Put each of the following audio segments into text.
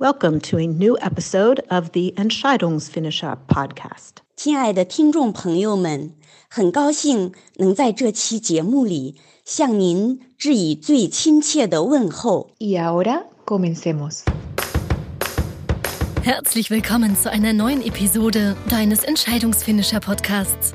Welcome to a new episode of the Entscheidungsfinisher podcast. 亲爱的听众朋友们，很高兴能在这期节目里向您致以最亲切的问候。 Y ahora comencemos. Herzlich willkommen zu einer neuen Episode deines Entscheidungsfinisher Podcasts.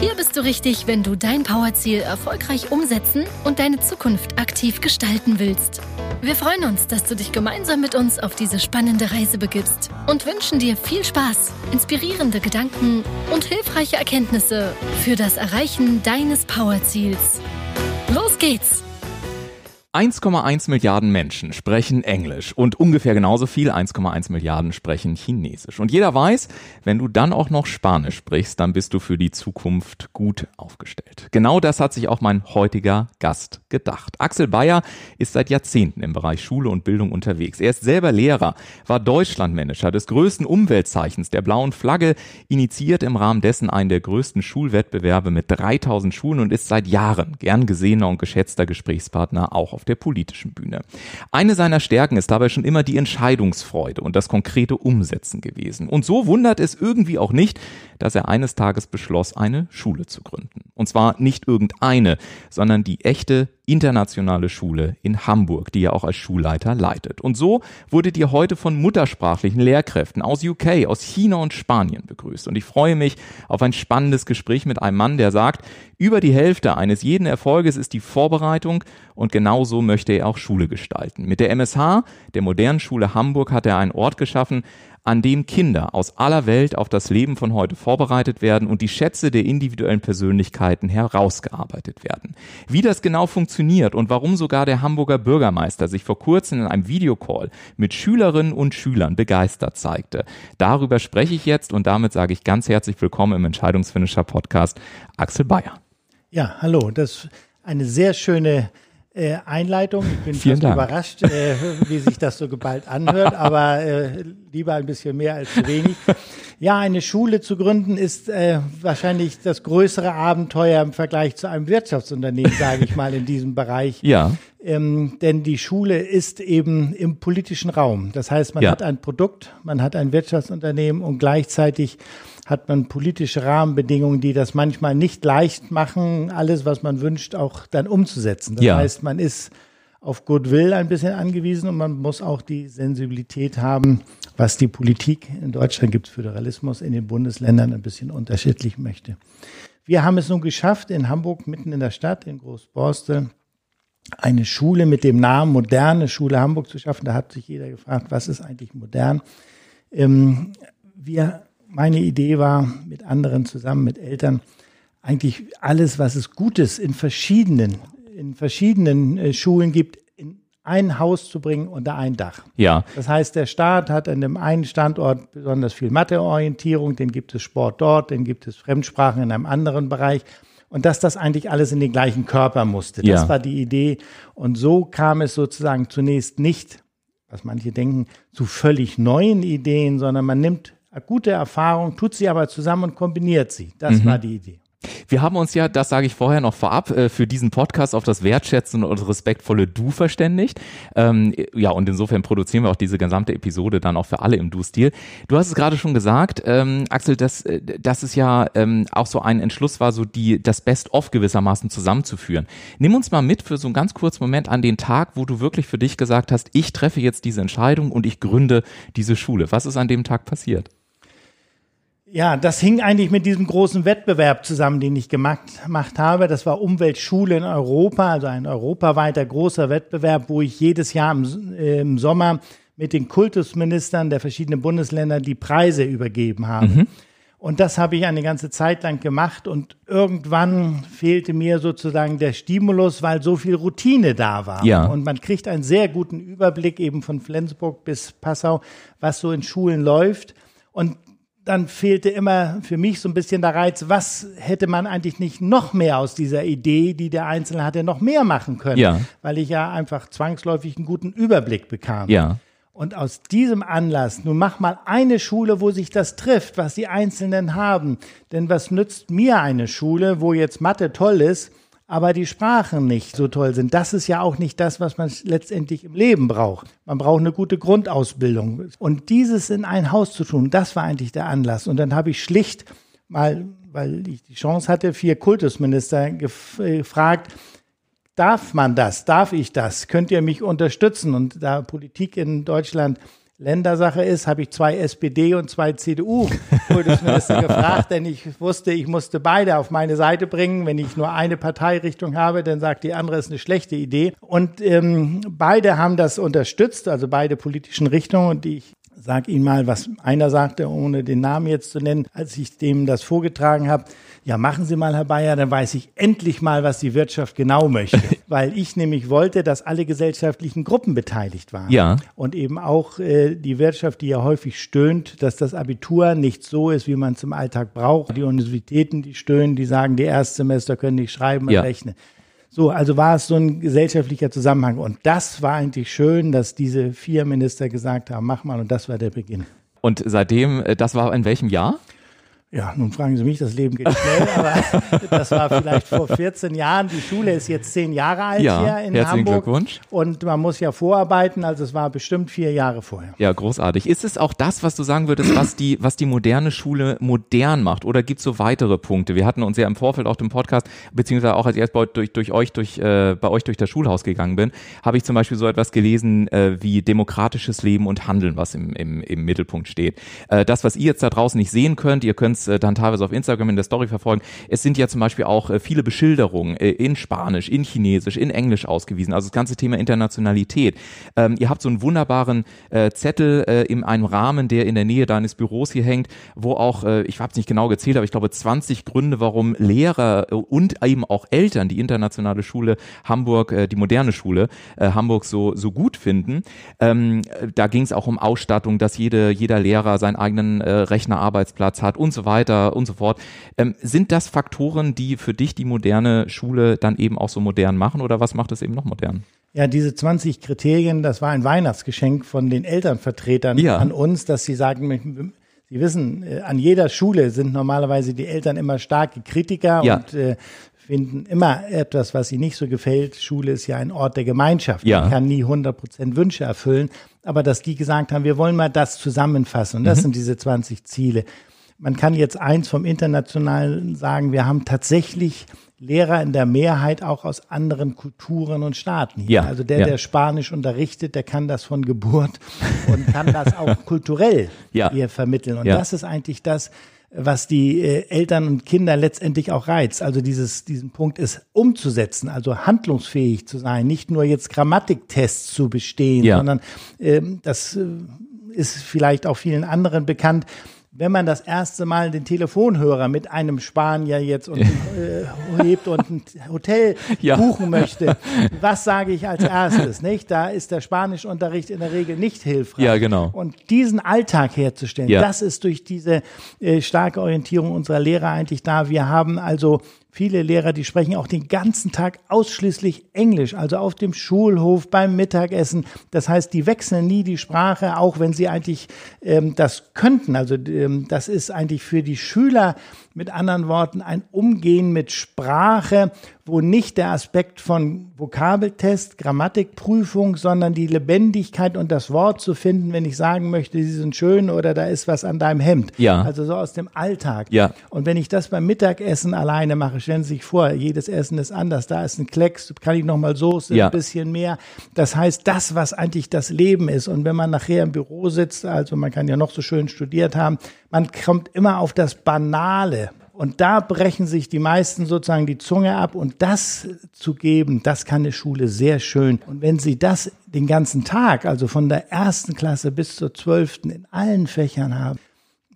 Hier bist du richtig, wenn du dein Powerziel erfolgreich umsetzen und deine Zukunft aktiv gestalten willst. Wir freuen uns, dass du dich gemeinsam mit uns auf diese spannende Reise begibst und wünschen dir viel Spaß, inspirierende Gedanken und hilfreiche Erkenntnisse für das Erreichen deines Powerziels. Los geht's! 1,1 Milliarden Menschen sprechen Englisch und ungefähr genauso viel, 1,1 Milliarden sprechen Chinesisch. Und jeder weiß, wenn du dann auch noch Spanisch sprichst, dann bist du für die Zukunft gut aufgestellt. Genau das hat sich auch mein heutiger Gast gedacht. Axel Bayer ist seit Jahrzehnten im Bereich Schule und Bildung unterwegs. Er ist selber Lehrer, war Deutschlandmanager des größten Umweltzeichens der blauen Flagge, initiiert im Rahmen dessen einen der größten Schulwettbewerbe mit 3000 Schulen und ist seit Jahren gern gesehener und geschätzter Gesprächspartner auch auf der politischen Bühne. Eine seiner Stärken ist dabei schon immer die Entscheidungsfreude und das konkrete Umsetzen gewesen. Und so wundert es irgendwie auch nicht, dass er eines Tages beschloss, eine Schule zu gründen. Und zwar nicht irgendeine, sondern die echte internationale Schule in Hamburg, die er auch als Schulleiter leitet. Und so wurdet ihr heute von muttersprachlichen Lehrkräften aus UK, aus China und Spanien begrüßt. Und ich freue mich auf ein spannendes Gespräch mit einem Mann, der sagt, über die Hälfte eines jeden Erfolges ist die Vorbereitung und genauso möchte er auch Schule gestalten. Mit der MSH, der modernen Schule Hamburg, hat er einen Ort geschaffen, an dem Kinder aus aller Welt auf das Leben von heute vorbereitet werden und die Schätze der individuellen Persönlichkeiten herausgearbeitet werden. Wie das genau funktioniert und warum sogar der Hamburger Bürgermeister sich vor kurzem in einem Videocall mit Schülerinnen und Schülern begeistert zeigte, darüber spreche ich jetzt und damit sage ich ganz herzlich willkommen im Entscheidungsfinisher Podcast Axel Bayer. Ja, hallo, das ist eine sehr schöne äh, Einleitung. Ich bin Vielen fast Dank. überrascht, äh, wie sich das so geballt anhört, aber äh, lieber ein bisschen mehr als zu wenig. Ja, eine Schule zu gründen ist äh, wahrscheinlich das größere Abenteuer im Vergleich zu einem Wirtschaftsunternehmen, sage ich mal, in diesem Bereich. Ja, Ähm, denn die Schule ist eben im politischen Raum. Das heißt, man Ja. hat ein Produkt, man hat ein Wirtschaftsunternehmen und gleichzeitig hat man politische Rahmenbedingungen, die das manchmal nicht leicht machen, alles, was man wünscht, auch dann umzusetzen. Das Ja. heißt, man ist auf Goodwill ein bisschen angewiesen und man muss auch die Sensibilität haben, was die Politik in Deutschland gibt, Föderalismus in den Bundesländern ein bisschen unterschiedlich möchte. Wir haben es nun geschafft, in Hamburg, mitten in der Stadt, in Großborstel, eine Schule mit dem Namen Moderne Schule Hamburg zu schaffen. Da hat sich jeder gefragt, was ist eigentlich modern? Ähm, wir, meine Idee war, mit anderen zusammen, mit Eltern, eigentlich alles, was es Gutes in verschiedenen, in verschiedenen äh, Schulen gibt, in ein Haus zu bringen unter ein Dach. ja, Das heißt, der Staat hat an dem einen Standort besonders viel Matheorientierung, dann gibt es Sport dort, dann gibt es Fremdsprachen in einem anderen Bereich. Und dass das eigentlich alles in den gleichen Körper musste. Das Ja. war die Idee. Und so kam es sozusagen zunächst nicht, was manche denken, zu völlig neuen Ideen, sondern man nimmt gute Erfahrungen, tut sie aber zusammen und kombiniert sie. Das war die Idee. Wir haben uns ja, das sage ich vorher noch vorab, äh, für diesen Podcast auf das wertschätzende und respektvolle Du verständigt. Ähm, ja, und insofern produzieren wir auch diese gesamte Episode dann auch für alle im Du-Stil. Du hast es gerade schon gesagt, ähm, Axel, dass, äh, dass es ja ähm, auch so ein Entschluss war, so die das Best-of gewissermaßen zusammenzuführen. Nimm uns mal mit für so einen ganz kurzen Moment an den Tag, wo du wirklich für dich gesagt hast, ich treffe jetzt diese Entscheidung und ich gründe diese Schule. Was ist an dem Tag passiert? Ja, das hing eigentlich mit diesem großen Wettbewerb zusammen, den ich gemacht, gemacht habe. Das war Umweltschule in Europa, also ein europaweiter großer Wettbewerb, wo ich jedes Jahr im, äh, im Sommer mit den Kultusministern der verschiedenen Bundesländer die Preise übergeben habe. Und das habe ich eine ganze Zeit lang gemacht und irgendwann fehlte mir sozusagen der Stimulus, weil so viel Routine da war. Ja. Und man kriegt einen sehr guten Überblick eben von Flensburg bis Passau, was so in Schulen läuft. Und dann fehlte immer für mich so ein bisschen der Reiz, was hätte man eigentlich nicht noch mehr aus dieser Idee, die der Einzelne hatte, noch mehr machen können. Ja. Weil ich ja einfach zwangsläufig einen guten Überblick bekam. Ja. Und aus diesem Anlass, nun mach mal eine Schule, wo sich das trifft, was die Einzelnen haben. Denn was nützt mir eine Schule, wo jetzt Mathe toll ist, aber die Sprachen nicht so toll sind. Das ist ja auch nicht das, was man letztendlich im Leben braucht. Man braucht eine gute Grundausbildung. Und dieses in ein Haus zu tun, das war eigentlich der Anlass. Und dann habe ich schlicht mal, weil ich die Chance hatte, vier Kultusminister gefragt, darf man das? Darf ich das? Könnt ihr mich unterstützen? Und da Politik in Deutschland Ländersache ist, habe ich zwei SPD und zwei CDU-Kultusminister gefragt, denn ich wusste, ich musste beide auf meine Seite bringen. Wenn ich nur eine Parteirichtung habe, dann sagt die andere, ist eine schlechte Idee. Und ähm, beide haben das unterstützt, also beide politischen Richtungen. Und ich sag Ihnen mal, was einer sagte, ohne den Namen jetzt zu nennen, als ich dem das vorgetragen habe. Ja, machen Sie mal, Herr Bayer, dann weiß ich endlich mal, was die Wirtschaft genau möchte. Weil ich nämlich wollte, dass alle gesellschaftlichen Gruppen beteiligt waren. Ja. Und eben auch äh, die Wirtschaft, die ja häufig stöhnt, dass das Abitur nicht so ist, wie man es im Alltag braucht. Die Universitäten, die stöhnen, die sagen, die Erstsemester können nicht schreiben und Ja. rechnen. So, also war es so ein gesellschaftlicher Zusammenhang. Und das war eigentlich schön, dass diese vier Minister gesagt haben, mach mal. Und das war der Beginn. Und seitdem, äh, das war in welchem Jahr? Ja, nun fragen Sie mich, das Leben geht schnell, aber das war vielleicht vor 14 Jahren. Die Schule ist jetzt zehn Jahre alt Ja, hier in herzlichen Hamburg. Glückwunsch. Und man muss ja vorarbeiten, also es war bestimmt vier Jahre vorher. Ja, großartig. Ist es auch das, was du sagen würdest, was die, was die moderne Schule modern macht? Oder gibt es so weitere Punkte? Wir hatten uns ja im Vorfeld auch dem Podcast, beziehungsweise auch als ich erst bei, durch, durch euch, durch, äh, bei euch durch das Schulhaus gegangen bin, habe ich zum Beispiel so etwas gelesen äh, wie demokratisches Leben und Handeln, was im, im, im Mittelpunkt steht. Äh, das, was ihr jetzt da draußen nicht sehen könnt, ihr könnt es äh, dann teilweise auf Instagram in der Story verfolgen. Es sind ja zum Beispiel auch äh, viele Beschilderungen äh, in Spanisch, in Chinesisch, in Englisch ausgewiesen. Also das ganze Thema Internationalität. Ähm, ihr habt so einen wunderbaren äh, Zettel äh, in einem Rahmen, der in der Nähe deines Büros hier hängt, wo auch, äh, ich habe es nicht genau gezählt, aber ich glaube 20 Gründe, warum Lehrer und eben auch Eltern die internationale Schule Hamburg, äh, die moderne Schule äh, Hamburg so, so gut finden. Ähm, äh, da ging es auch um Ausstattung, dass jede, jeder Lehrer seinen eigenen äh, Rechnerarbeitsplatz hat und so weiter und so fort. Ähm, sind das Faktoren, die für dich die moderne Schule dann eben auch so modern machen oder was macht es eben noch modern? Ja, diese 20 Kriterien, das war ein Weihnachtsgeschenk von den Elternvertretern Ja. an uns, dass sie sagen, Sie wissen, äh, an jeder Schule sind normalerweise die Eltern immer starke Kritiker Ja. und äh, finden immer etwas, was ihnen nicht so gefällt. Schule ist ja ein Ort der Gemeinschaft. Ja. Man kann nie 100 Prozent Wünsche erfüllen. Aber dass die gesagt haben, wir wollen mal das zusammenfassen. Und das Mhm. sind diese 20 Ziele. Man kann jetzt eins vom Internationalen sagen, wir haben tatsächlich Lehrer in der Mehrheit auch aus anderen Kulturen und Staaten hier. Ja, Also der, ja. der Spanisch unterrichtet, der kann das von Geburt und kann das auch kulturell Ja. hier vermitteln. Und Ja. das ist eigentlich das, was die äh, Eltern und Kinder letztendlich auch reizt. Also dieses, diesen Punkt ist umzusetzen, also handlungsfähig zu sein, nicht nur jetzt Grammatiktests zu bestehen, Ja. sondern ähm, das äh, ist vielleicht auch vielen anderen bekannt. Wenn man das erste Mal den Telefonhörer mit einem Spanier jetzt und, äh, hebt und ein Hotel Ja. buchen möchte, was sage ich als erstes? Nicht? Da ist der Spanischunterricht in der Regel nicht hilfreich. Ja, genau. Und diesen Alltag herzustellen, Ja. das ist durch diese äh, starke Orientierung unserer Lehrer eigentlich da. Wir haben also viele Lehrer, die sprechen auch den ganzen Tag ausschließlich Englisch, also auf dem Schulhof, beim Mittagessen. Das heißt, die wechseln nie die Sprache, auch wenn sie eigentlich ähm, das könnten. Also ähm, das ist eigentlich für die Schüler mit anderen Worten ein Umgehen mit Sprache, wo nicht der Aspekt von Vokabeltest, Grammatikprüfung, sondern die Lebendigkeit und das Wort zu finden, wenn ich sagen möchte, sie sind schön oder da ist was an deinem Hemd. Ja. Also so aus dem Alltag. Ja. Und wenn ich das beim Mittagessen alleine mache, stellen Sie sich vor, jedes Essen ist anders. Da ist ein Klecks, kann ich nochmal Soße, Ja. ein bisschen mehr. Das heißt, das, was eigentlich das Leben ist. Und wenn man nachher im Büro sitzt, also man kann ja noch so schön studiert haben, man kommt immer auf das Banale. Und da brechen sich die meisten sozusagen die Zunge ab. Und das zu geben, das kann eine Schule sehr schön. Und wenn Sie das den ganzen Tag, also von der ersten Klasse bis zur zwölften in allen Fächern haben,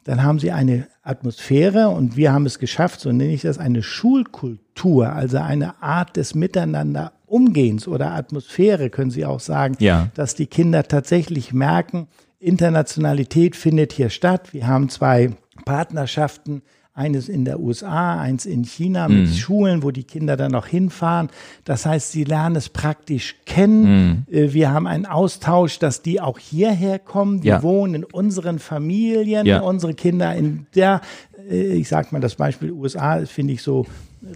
dann haben sie eine Atmosphäre und wir haben es geschafft, so nenne ich das, eine Schulkultur, also eine Art des Miteinander-Umgehens oder Atmosphäre, können Sie auch sagen, Ja. dass die Kinder tatsächlich merken, Internationalität findet hier statt. Wir haben zwei Partnerschaften eines in der USA, eins in China mit Mhm. Schulen, wo die Kinder dann noch hinfahren. Das heißt, sie lernen es praktisch kennen. Mhm. Äh, Wir haben einen Austausch, dass die auch hierher kommen. Die Ja. wohnen in unseren Familien, Ja. unsere Kinder in der, äh, ich sag mal das Beispiel USA, finde ich so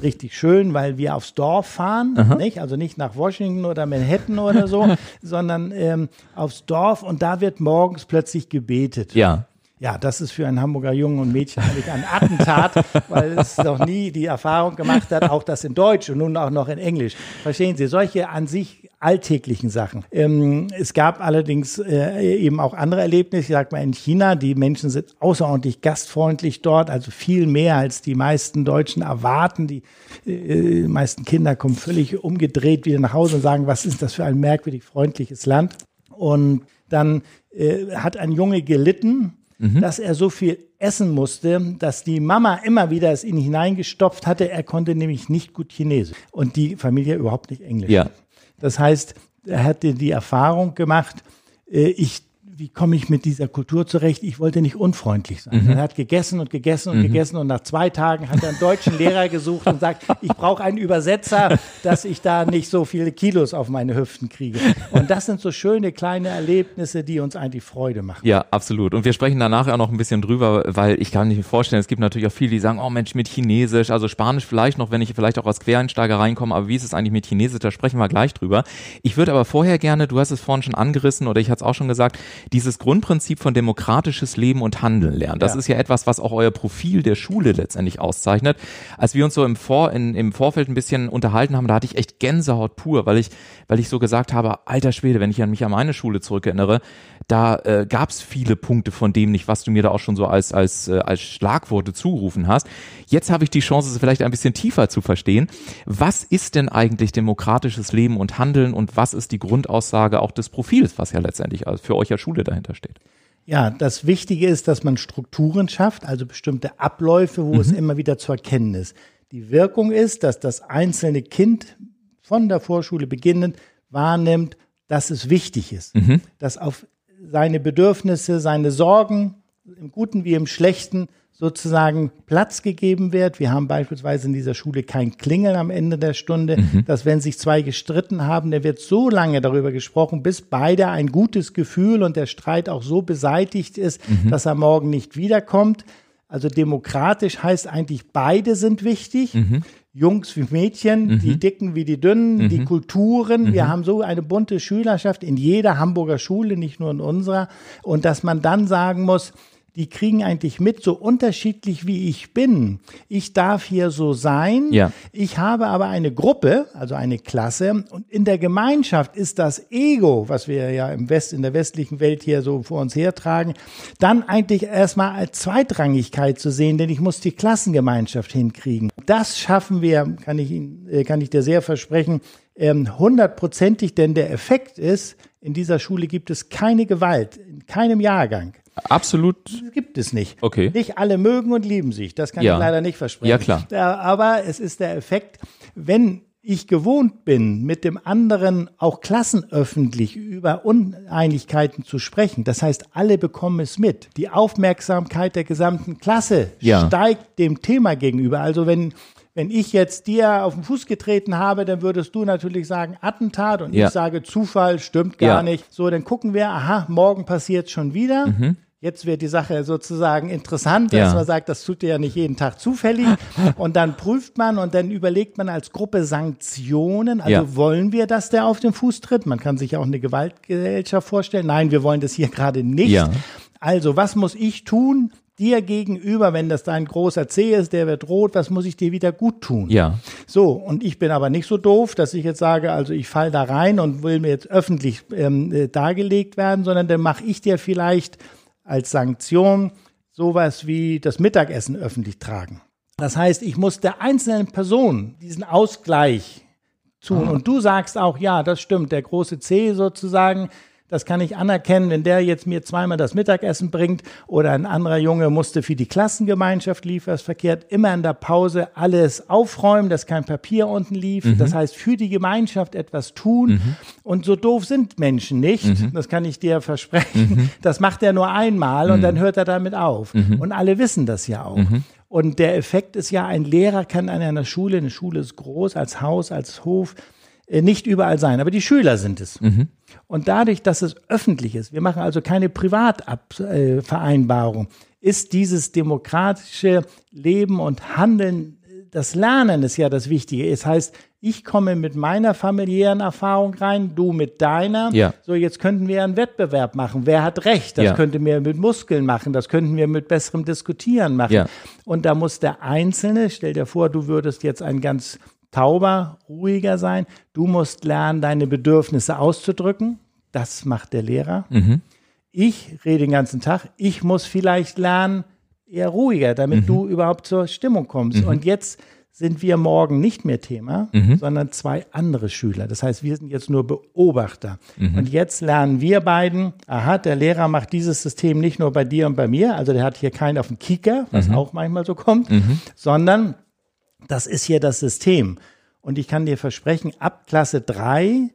richtig schön, weil wir aufs Dorf fahren, nicht? Also nicht nach Washington oder Manhattan oder so, sondern ähm, aufs Dorf und da wird morgens plötzlich gebetet. Ja. Ja, das ist für einen Hamburger Jungen und Mädchen eigentlich ein Attentat, weil es noch nie die Erfahrung gemacht hat, auch das in Deutsch und nun auch noch in Englisch. Verstehen Sie, solche an sich alltäglichen Sachen. Ähm, es gab allerdings äh, eben auch andere Erlebnisse, ich sag mal in China, die Menschen sind außerordentlich gastfreundlich dort, also viel mehr als die meisten Deutschen erwarten. Die äh, meisten Kinder kommen völlig umgedreht wieder nach Hause und sagen, was ist das für ein merkwürdig freundliches Land? Und dann äh, hat ein Junge gelitten, dass er so viel essen musste, dass die Mama immer wieder es in ihn hineingestopft hatte. Er konnte nämlich nicht gut Chinesisch und die Familie überhaupt nicht Englisch. Ja. Das heißt, er hatte die Erfahrung gemacht, äh, ich wie komme ich mit dieser Kultur zurecht? Ich wollte nicht unfreundlich sein. Mhm. Er hat gegessen und gegessen und gegessen und nach zwei Tagen hat er einen deutschen Lehrer gesucht und sagt, ich brauche einen Übersetzer, dass ich da nicht so viele Kilos auf meine Hüften kriege. Und das sind so schöne kleine Erlebnisse, die uns eigentlich Freude machen. Ja, absolut. Und wir sprechen da nachher auch noch ein bisschen drüber, weil ich kann mir vorstellen, es gibt natürlich auch viele, die sagen, oh Mensch, mit Chinesisch, also Spanisch vielleicht noch, wenn ich vielleicht auch als Quereinsteiger reinkomme, aber wie ist es eigentlich mit Chinesisch, da sprechen wir gleich drüber. Ich würde aber vorher gerne, du hast es vorhin schon angerissen oder ich hatte es auch schon gesagt, dieses Grundprinzip von demokratisches Leben und Handeln lernen. Das Ja. ist ja etwas, was auch euer Profil der Schule letztendlich auszeichnet. Als wir uns so im, Vor, in, im Vorfeld ein bisschen unterhalten haben, da hatte ich echt Gänsehaut pur, weil ich, weil ich so gesagt habe, alter Schwede, wenn ich an mich an meine Schule zurückerinnere, da äh, gab es viele Punkte von dem nicht, was du mir da auch schon so als, als, äh, als Schlagworte zugerufen hast. Jetzt habe ich die Chance, es vielleicht ein bisschen tiefer zu verstehen. Was ist denn eigentlich demokratisches Leben und Handeln und was ist die Grundaussage auch des Profils, was ja letztendlich für euch ja Schule dahinter steht? Ja, das Wichtige ist, dass man Strukturen schafft, also bestimmte Abläufe, wo es immer wieder zu erkennen ist. Die Wirkung ist, dass das einzelne Kind von der Vorschule beginnend wahrnimmt, dass es wichtig ist, dass auf seine Bedürfnisse, seine Sorgen, im Guten wie im Schlechten, sozusagen Platz gegeben wird. Wir haben beispielsweise in dieser Schule kein Klingeln am Ende der Stunde, dass wenn sich zwei gestritten haben, der wird so lange darüber gesprochen, bis beide ein gutes Gefühl und der Streit auch so beseitigt ist, dass er morgen nicht wiederkommt. Also demokratisch heißt eigentlich, beide sind wichtig. Jungs wie Mädchen, die Dicken wie die Dünnen, die Kulturen. Wir haben so eine bunte Schülerschaft in jeder Hamburger Schule, nicht nur in unserer. Und dass man dann sagen muss, die kriegen eigentlich mit, so unterschiedlich wie ich bin. Ich darf hier so sein. Ja. Ich habe aber eine Gruppe, also eine Klasse, und in der Gemeinschaft ist das Ego, was wir ja im West, in der westlichen Welt hier so vor uns hertragen, dann eigentlich erstmal als Zweitrangigkeit zu sehen, denn ich muss die Klassengemeinschaft hinkriegen. Das schaffen wir, kann ich Ihnen, äh, kann ich dir sehr versprechen, ähm, hundertprozentig, denn der Effekt ist, in dieser Schule gibt es keine Gewalt, in keinem Jahrgang. Absolut. Das gibt es nicht. Okay. Nicht alle mögen und lieben sich. Das kann Ja. ich leider nicht versprechen. Ja, klar. Aber es ist der Effekt, wenn ich gewohnt bin, mit dem anderen auch klassenöffentlich über Uneinigkeiten zu sprechen. Das heißt, alle bekommen es mit. Die Aufmerksamkeit der gesamten Klasse Ja. steigt dem Thema gegenüber. Also wenn wenn ich jetzt dir auf den Fuß getreten habe, dann würdest du natürlich sagen Attentat und Ja. ich sage Zufall, stimmt gar Ja. nicht. So, dann gucken wir, aha, morgen passiert schon wieder. Jetzt wird die Sache sozusagen interessant, dass Ja. man sagt, das tut ja nicht jeden Tag zufällig. Und dann prüft man und dann überlegt man als Gruppe Sanktionen. Also Ja. wollen wir, dass der auf den Fuß tritt? Man kann sich ja auch eine Gewaltgesellschaft vorstellen. Nein, wir wollen das hier gerade nicht. Ja. Also, was muss ich tun? Dir gegenüber, wenn das dein großer C ist, der wird rot, was muss ich dir wieder gut tun? Ja. So, und ich bin aber nicht so doof, dass ich jetzt sage, also ich fall da rein und will mir jetzt öffentlich ähm, äh, dargelegt werden, sondern dann mache ich dir vielleicht als Sanktion sowas wie das Mittagessen öffentlich tragen. Das heißt, ich muss der einzelnen Person diesen Ausgleich tun. Und du sagst auch, ja, das stimmt, der große C sozusagen, das kann ich anerkennen, wenn der jetzt mir zweimal das Mittagessen bringt oder ein anderer Junge musste für die Klassengemeinschaft Liefersverkehrt immer in der Pause alles aufräumen, dass kein Papier unten lief. Das heißt, für die Gemeinschaft etwas tun. Und so doof sind Menschen nicht. Das kann ich dir versprechen. Das macht er nur einmal und dann hört er damit auf. Und alle wissen das ja auch. Und der Effekt ist ja, ein Lehrer kann an einer Schule, eine Schule ist groß, als Haus, als Hof, nicht überall sein, aber die Schüler sind es. Und dadurch, dass es öffentlich ist, wir machen also keine Privatvereinbarung, ist dieses demokratische Leben und Handeln, das Lernen ist ja das Wichtige. Es heißt, ich komme mit meiner familiären Erfahrung rein, du mit deiner. Ja. So, jetzt könnten wir einen Wettbewerb machen. Wer hat recht? Das Ja. könnten wir mit Muskeln machen. Das könnten wir mit besserem Diskutieren machen. Ja. Und da muss der Einzelne, stell dir vor, du würdest jetzt ein ganz tauber, ruhiger sein. Du musst lernen, deine Bedürfnisse auszudrücken. Das macht der Lehrer. Ich rede den ganzen Tag. Ich muss vielleicht lernen, eher ruhiger, damit du überhaupt zur Stimmung kommst. Und jetzt sind wir morgen nicht mehr Thema, sondern zwei andere Schüler. Das heißt, wir sind jetzt nur Beobachter. Und jetzt lernen wir beiden, aha, der Lehrer macht dieses System nicht nur bei dir und bei mir, also der hat hier keinen auf dem Kicker, was auch manchmal so kommt, sondern das ist hier das System. Und ich kann dir versprechen, ab Klasse 3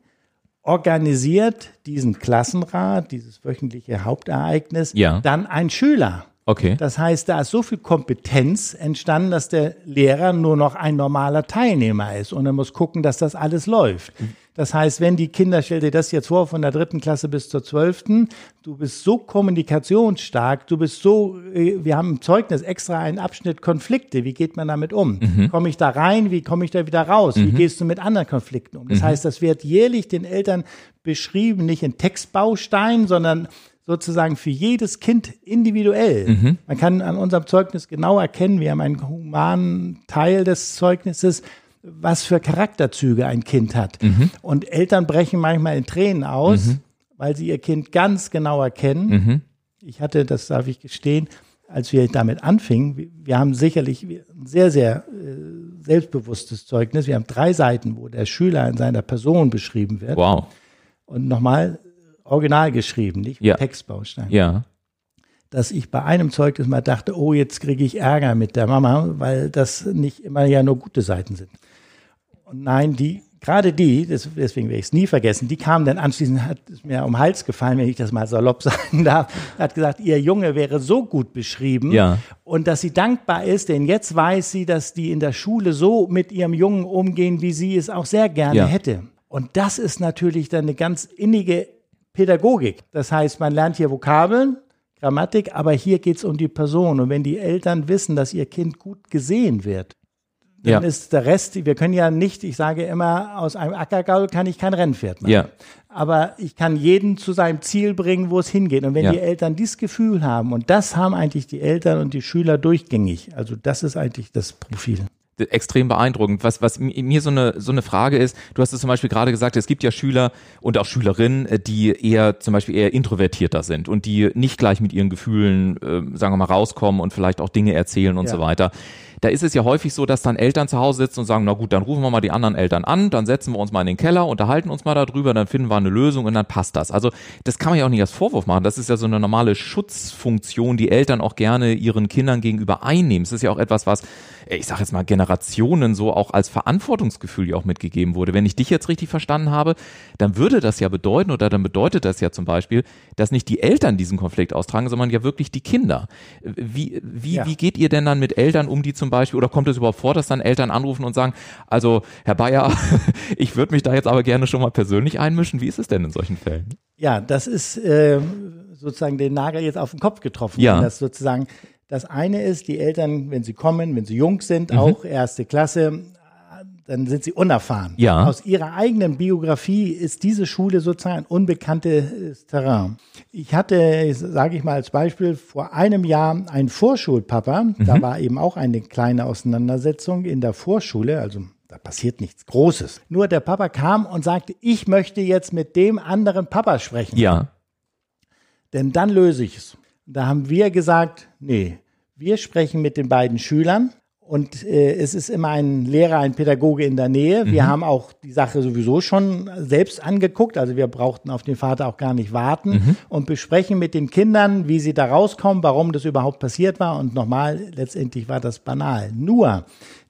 organisiert diesen Klassenrat, dieses wöchentliche Hauptereignis, Ja. dann ein Schüler. Okay. Das heißt, da ist so viel Kompetenz entstanden, dass der Lehrer nur noch ein normaler Teilnehmer ist und er muss gucken, dass das alles läuft. Das heißt, wenn die Kinder, stell dir das jetzt vor, von der dritten Klasse bis zur zwölften, du bist so kommunikationsstark, du bist so, äh, wir haben im Zeugnis extra einen Abschnitt Konflikte, wie geht man damit um? Komme ich da rein, wie komme ich da wieder raus? Wie gehst du mit anderen Konflikten um? Das heißt, das wird jährlich den Eltern beschrieben, nicht in Textbausteinen, sondern sozusagen für jedes Kind individuell. Man kann an unserem Zeugnis genau erkennen, wir haben einen humanen Teil des Zeugnisses, was für Charakterzüge ein Kind hat. Und Eltern brechen manchmal in Tränen aus, weil sie ihr Kind ganz genau erkennen. Ich hatte, das darf ich gestehen, als wir damit anfingen, wir- wir haben sicherlich ein sehr, sehr äh, selbstbewusstes Zeugnis. Wir haben drei Seiten, wo der Schüler in seiner Person beschrieben wird Wow. und nochmal original geschrieben, nicht Ja. Textbaustein. Ja. Dass ich bei einem Zeugnis mal dachte, oh, jetzt kriege ich Ärger mit der Mama, weil das nicht immer ja nur gute Seiten sind. Und nein, die, gerade die, das, deswegen werde ich es nie vergessen, die kam dann anschließend, hat es mir um den Hals gefallen, wenn ich das mal salopp sagen darf, hat gesagt, ihr Junge wäre so gut beschrieben Ja. und dass sie dankbar ist, denn jetzt weiß sie, dass die in der Schule so mit ihrem Jungen umgehen, wie sie es auch sehr gerne Ja. hätte. Und das ist natürlich dann eine ganz innige Pädagogik. Das heißt, man lernt hier Vokabeln, Grammatik, aber hier geht es um die Person. Und wenn die Eltern wissen, dass ihr Kind gut gesehen wird, dann Ja. ist der Rest, wir können ja nicht, ich sage immer, aus einem Ackergaul kann ich kein Rennpferd machen. Ja. Aber ich kann jeden zu seinem Ziel bringen, wo es hingeht. Und wenn Ja. die Eltern dieses Gefühl haben, und das haben eigentlich die Eltern und die Schüler durchgängig, also das ist eigentlich das Profil. Extrem beeindruckend. Was, was mi- mir so eine, so eine Frage ist, du hast es zum Beispiel gerade gesagt, es gibt ja Schüler und auch Schülerinnen, äh, die eher zum Beispiel eher introvertierter sind und die nicht gleich mit ihren Gefühlen, äh, sagen wir mal, rauskommen und vielleicht auch Dinge erzählen und Ja. so weiter. Da ist es ja häufig so, dass dann Eltern zu Hause sitzen und sagen, na gut, dann rufen wir mal die anderen Eltern an, dann setzen wir uns mal in den Keller, unterhalten uns mal darüber, dann finden wir eine Lösung und dann passt das. Also das kann man ja auch nicht als Vorwurf machen. Das ist ja so eine normale Schutzfunktion, die Eltern auch gerne ihren Kindern gegenüber einnehmen. Es ist ja auch etwas, was, ich sage jetzt mal, Generationen so auch als Verantwortungsgefühl ja auch mitgegeben wurde. Wenn ich dich jetzt richtig verstanden habe, dann würde das ja bedeuten oder dann bedeutet das ja zum Beispiel, dass nicht die Eltern diesen Konflikt austragen, sondern ja wirklich die Kinder. Wie, wie, Ja. wie geht ihr denn dann mit Eltern um, die zum Beispiel, oder kommt es überhaupt vor, dass dann Eltern anrufen und sagen, also Herr Bayer, ich würde mich da jetzt aber gerne schon mal persönlich einmischen. Wie ist es denn in solchen Fällen? Ja, das ist äh, sozusagen den Nagel jetzt auf den Kopf getroffen. Ja. Das sozusagen das eine ist, die Eltern, wenn sie kommen, wenn sie jung sind, Mhm. auch erste Klasse, dann sind sie unerfahren. Ja. Aus ihrer eigenen Biografie ist diese Schule sozusagen ein unbekanntes Terrain. Ich hatte, sage ich mal als Beispiel, vor einem Jahr einen Vorschulpapa. Mhm. Da war eben auch eine kleine Auseinandersetzung in der Vorschule, also da passiert nichts Großes. Nur der Papa kam und sagte, ich möchte jetzt mit dem anderen Papa sprechen Ja. denn dann löse ich es. Da haben wir gesagt, nee, wir sprechen mit den beiden Schülern und äh, es ist immer ein Lehrer, ein Pädagoge in der Nähe. Wir haben auch die Sache sowieso schon selbst angeguckt, also wir brauchten auf den Vater auch gar nicht warten und besprechen mit den Kindern, wie sie da rauskommen, warum das überhaupt passiert war und nochmal, letztendlich war das banal. Nur,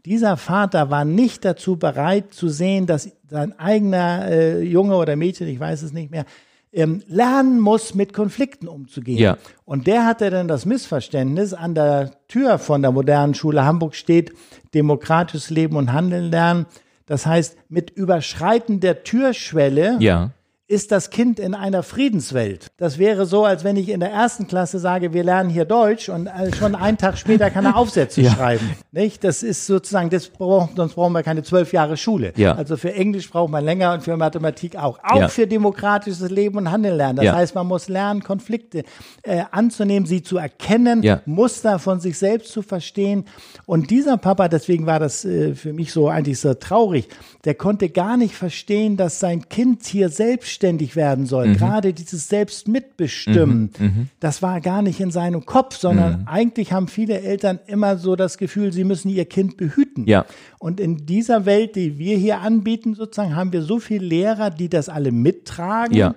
dieser Vater war nicht dazu bereit zu sehen, dass sein eigener äh, Junge oder Mädchen, ich weiß es nicht mehr, ähm, lernen muss, mit Konflikten umzugehen. Ja. Und der hatte dann das Missverständnis, an der Tür von der modernen Schule Hamburg steht, demokratisches Leben und Handeln lernen. Das heißt, mit Überschreiten der Türschwelle Ja. Ist das Kind in einer Friedenswelt. Das wäre so, als wenn ich in der ersten Klasse sage, wir lernen hier Deutsch und äh, schon einen Tag später kann er Aufsätze Ja. schreiben. Nicht? Das ist sozusagen, das brauchen, sonst brauchen wir keine zwölf Jahre Schule. Ja. Also für Englisch braucht man länger und für Mathematik auch. Auch Ja. für demokratisches Leben und Handeln lernen. Das heißt, man muss lernen, Konflikte äh, anzunehmen, sie zu erkennen. Muster von sich selbst zu verstehen. Und dieser Papa, deswegen war das äh, für mich so eigentlich so traurig, der konnte gar nicht verstehen, dass sein Kind hier selbstständig werden soll. Mhm. Gerade dieses Selbstmitbestimmen, das war gar nicht in seinem Kopf, sondern Mhm. eigentlich haben viele Eltern immer so das Gefühl, sie müssen ihr Kind behüten. Ja. Und in dieser Welt, die wir hier anbieten, sozusagen, haben wir so viele Lehrer, die das alle mittragen Ja.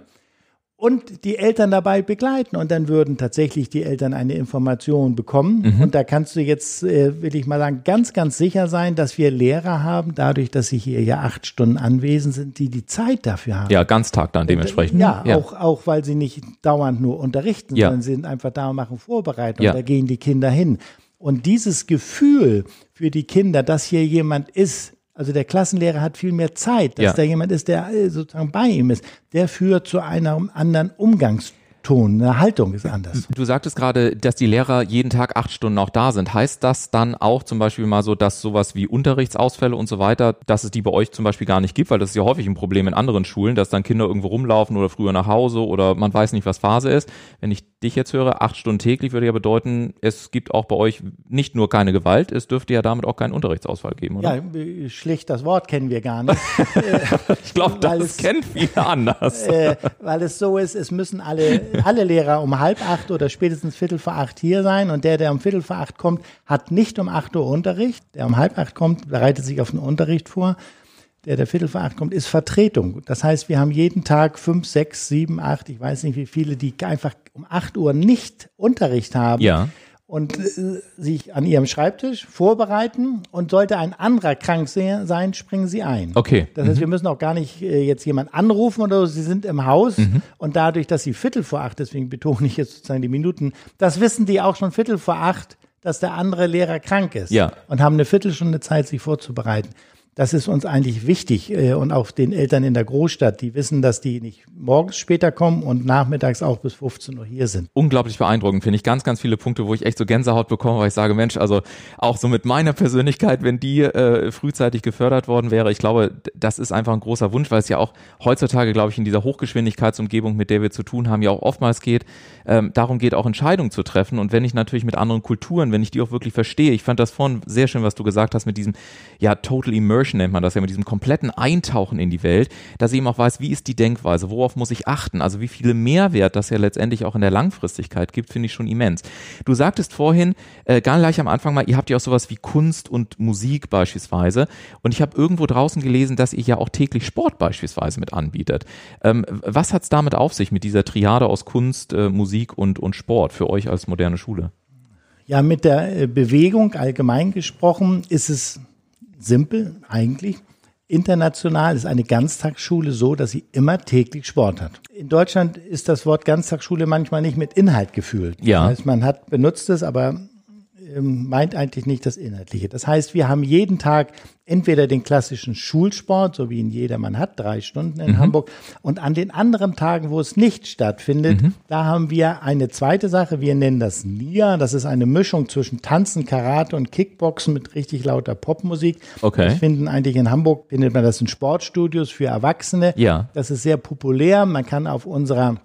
Und die Eltern dabei begleiten. Und dann würden tatsächlich die Eltern eine Information bekommen. Mhm. Und da kannst du jetzt, äh, will ich mal sagen, ganz, ganz sicher sein, dass wir Lehrer haben, dadurch, dass sie hier ja acht Stunden anwesend sind, die die Zeit dafür haben. Ja, Ganztag dann dementsprechend. Ja, Auch, auch weil sie nicht dauernd nur unterrichten, Ja. sondern sie sind einfach da und machen Vorbereitung. Ja. Da gehen die Kinder hin. Und dieses Gefühl für die Kinder, dass hier jemand ist, also der Klassenlehrer hat viel mehr Zeit, dass Ja. da jemand ist, der äh, sozusagen bei ihm ist, der führt zu einem anderen Umgangston. Eine Haltung ist anders. Du sagtest gerade, dass die Lehrer jeden Tag acht Stunden auch da sind. Heißt das dann auch zum Beispiel mal so, dass sowas wie Unterrichtsausfälle und so weiter, dass es die bei euch zum Beispiel gar nicht gibt? Weil das ist ja häufig ein Problem in anderen Schulen, dass dann Kinder irgendwo rumlaufen oder früher nach Hause oder man weiß nicht, was Phase ist. Wenn ich dich jetzt höre, acht Stunden täglich würde ja bedeuten, es gibt auch bei euch nicht nur keine Gewalt, es dürfte ja damit auch keinen Unterrichtsausfall geben, oder? Ja, schlicht das Wort kennen wir gar nicht. ich glaube, das es- kennen viele anders. äh, weil es so ist, es müssen alle, alle Lehrer um halb acht oder spätestens Viertel vor acht hier sein und der, der um Viertel vor acht kommt, hat nicht um acht Uhr Unterricht. Der um halb acht kommt, bereitet sich auf den Unterricht vor. Der, der Viertel vor acht kommt, ist Vertretung. Das heißt, wir haben jeden Tag fünf, sechs, sieben, acht, ich weiß nicht wie viele, die einfach um acht Uhr nicht Unterricht haben Ja. Und äh, sich an ihrem Schreibtisch vorbereiten und sollte ein anderer krank se- sein, springen sie ein. Okay. Das heißt, wir müssen auch gar nicht äh, jetzt jemand anrufen oder so. Sie sind im Haus und dadurch, dass sie Viertel vor acht, deswegen betone ich jetzt sozusagen die Minuten, das wissen die auch schon Viertel vor acht, dass der andere Lehrer krank ist Ja. und haben eine Viertelstunde Zeit, sich vorzubereiten. Das ist uns eigentlich wichtig äh, und auch den Eltern in der Großstadt, die wissen, dass die nicht morgens später kommen und nachmittags auch bis 15 Uhr hier sind. unglaublich beeindruckend, finde ich. Ganz, ganz viele Punkte, wo ich echt so Gänsehaut bekomme, weil ich sage, Mensch, also auch so mit meiner Persönlichkeit, wenn die äh, frühzeitig gefördert worden wäre, ich glaube, das ist einfach ein großer Wunsch, weil es ja auch heutzutage, glaube ich, in dieser Hochgeschwindigkeitsumgebung, mit der wir zu tun haben, ja auch oftmals geht, ähm, darum geht, auch Entscheidungen zu treffen. Und wenn ich natürlich mit anderen Kulturen, wenn ich die auch wirklich verstehe, ich fand das vorhin sehr schön, was du gesagt hast, mit diesem, ja, Total Immersion nennt man das ja, mit diesem kompletten Eintauchen in die Welt, dass ich eben auch weiß, wie ist die Denkweise, worauf muss ich achten, also wie viele Mehrwert das ja letztendlich auch in der Langfristigkeit gibt, finde ich schon immens. Du sagtest vorhin, äh, gar gleich am Anfang mal, ihr habt ja auch sowas wie Kunst und Musik beispielsweise und ich habe irgendwo draußen gelesen, dass ihr ja auch täglich Sport beispielsweise mit anbietet. Ähm, was hat's damit auf sich, mit dieser Triade aus Kunst, äh, Musik und, und Sport für euch als moderne Schule? Ja, mit der äh, Bewegung allgemein gesprochen ist es simpel eigentlich. International ist eine Ganztagsschule so, dass sie immer täglich Sport hat. In Deutschland ist das Wort Ganztagsschule manchmal nicht mit Inhalt gefüllt. Ja. Das heißt, man hat benutzt es, aber meint eigentlich nicht das Inhaltliche. Das heißt, wir haben jeden Tag entweder den klassischen Schulsport, so wie ihn jedermann hat, drei Stunden in Hamburg, und an den anderen Tagen, wo es nicht stattfindet, da haben wir eine zweite Sache, wir nennen das NIA, das ist eine Mischung zwischen Tanzen, Karate und Kickboxen mit richtig lauter Popmusik. Okay. Das finden eigentlich in Hamburg, findet man das in Sportstudios für Erwachsene. Ja. Das ist sehr populär, man kann auf unserer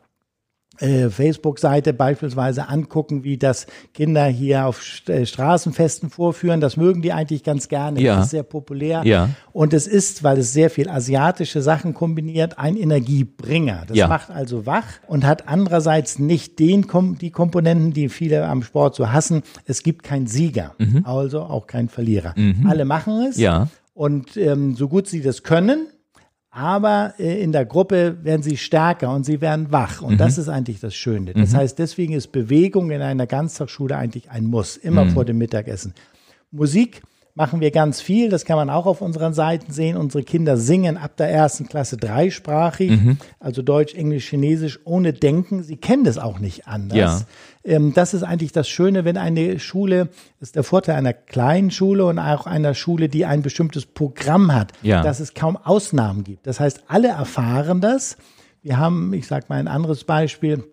äh, Facebook-Seite beispielsweise angucken, wie das Kinder hier auf äh, Straßenfesten vorführen. Das mögen die eigentlich ganz gerne. Ja. Das ist sehr populär. Ja. Und es ist, weil es sehr viel asiatische Sachen kombiniert, ein Energiebringer. Das Ja. macht also wach und hat andererseits nicht den, Kom die Komponenten, die viele am Sport so hassen. Es gibt keinen Sieger, also auch keinen Verlierer. Alle machen es. Mhm. Ja. Und ähm, so gut sie das können, aber äh, in der Gruppe werden sie stärker und sie werden wach. Und das ist eigentlich das Schöne. Das heißt, deswegen ist Bewegung in einer Ganztagsschule eigentlich ein Muss, immer vor dem Mittagessen. Musik machen wir ganz viel. Das kann man auch auf unseren Seiten sehen. Unsere Kinder singen ab der ersten Klasse dreisprachig, Mhm. also Deutsch, Englisch, Chinesisch, ohne Denken. Sie kennen das auch nicht anders. Ja. Ähm, das ist eigentlich das Schöne, wenn eine Schule, das ist der Vorteil einer kleinen Schule und auch einer Schule, die ein bestimmtes Programm hat, Ja. dass es kaum Ausnahmen gibt. Das heißt, alle erfahren das. Wir haben, ich sage mal ein anderes Beispiel,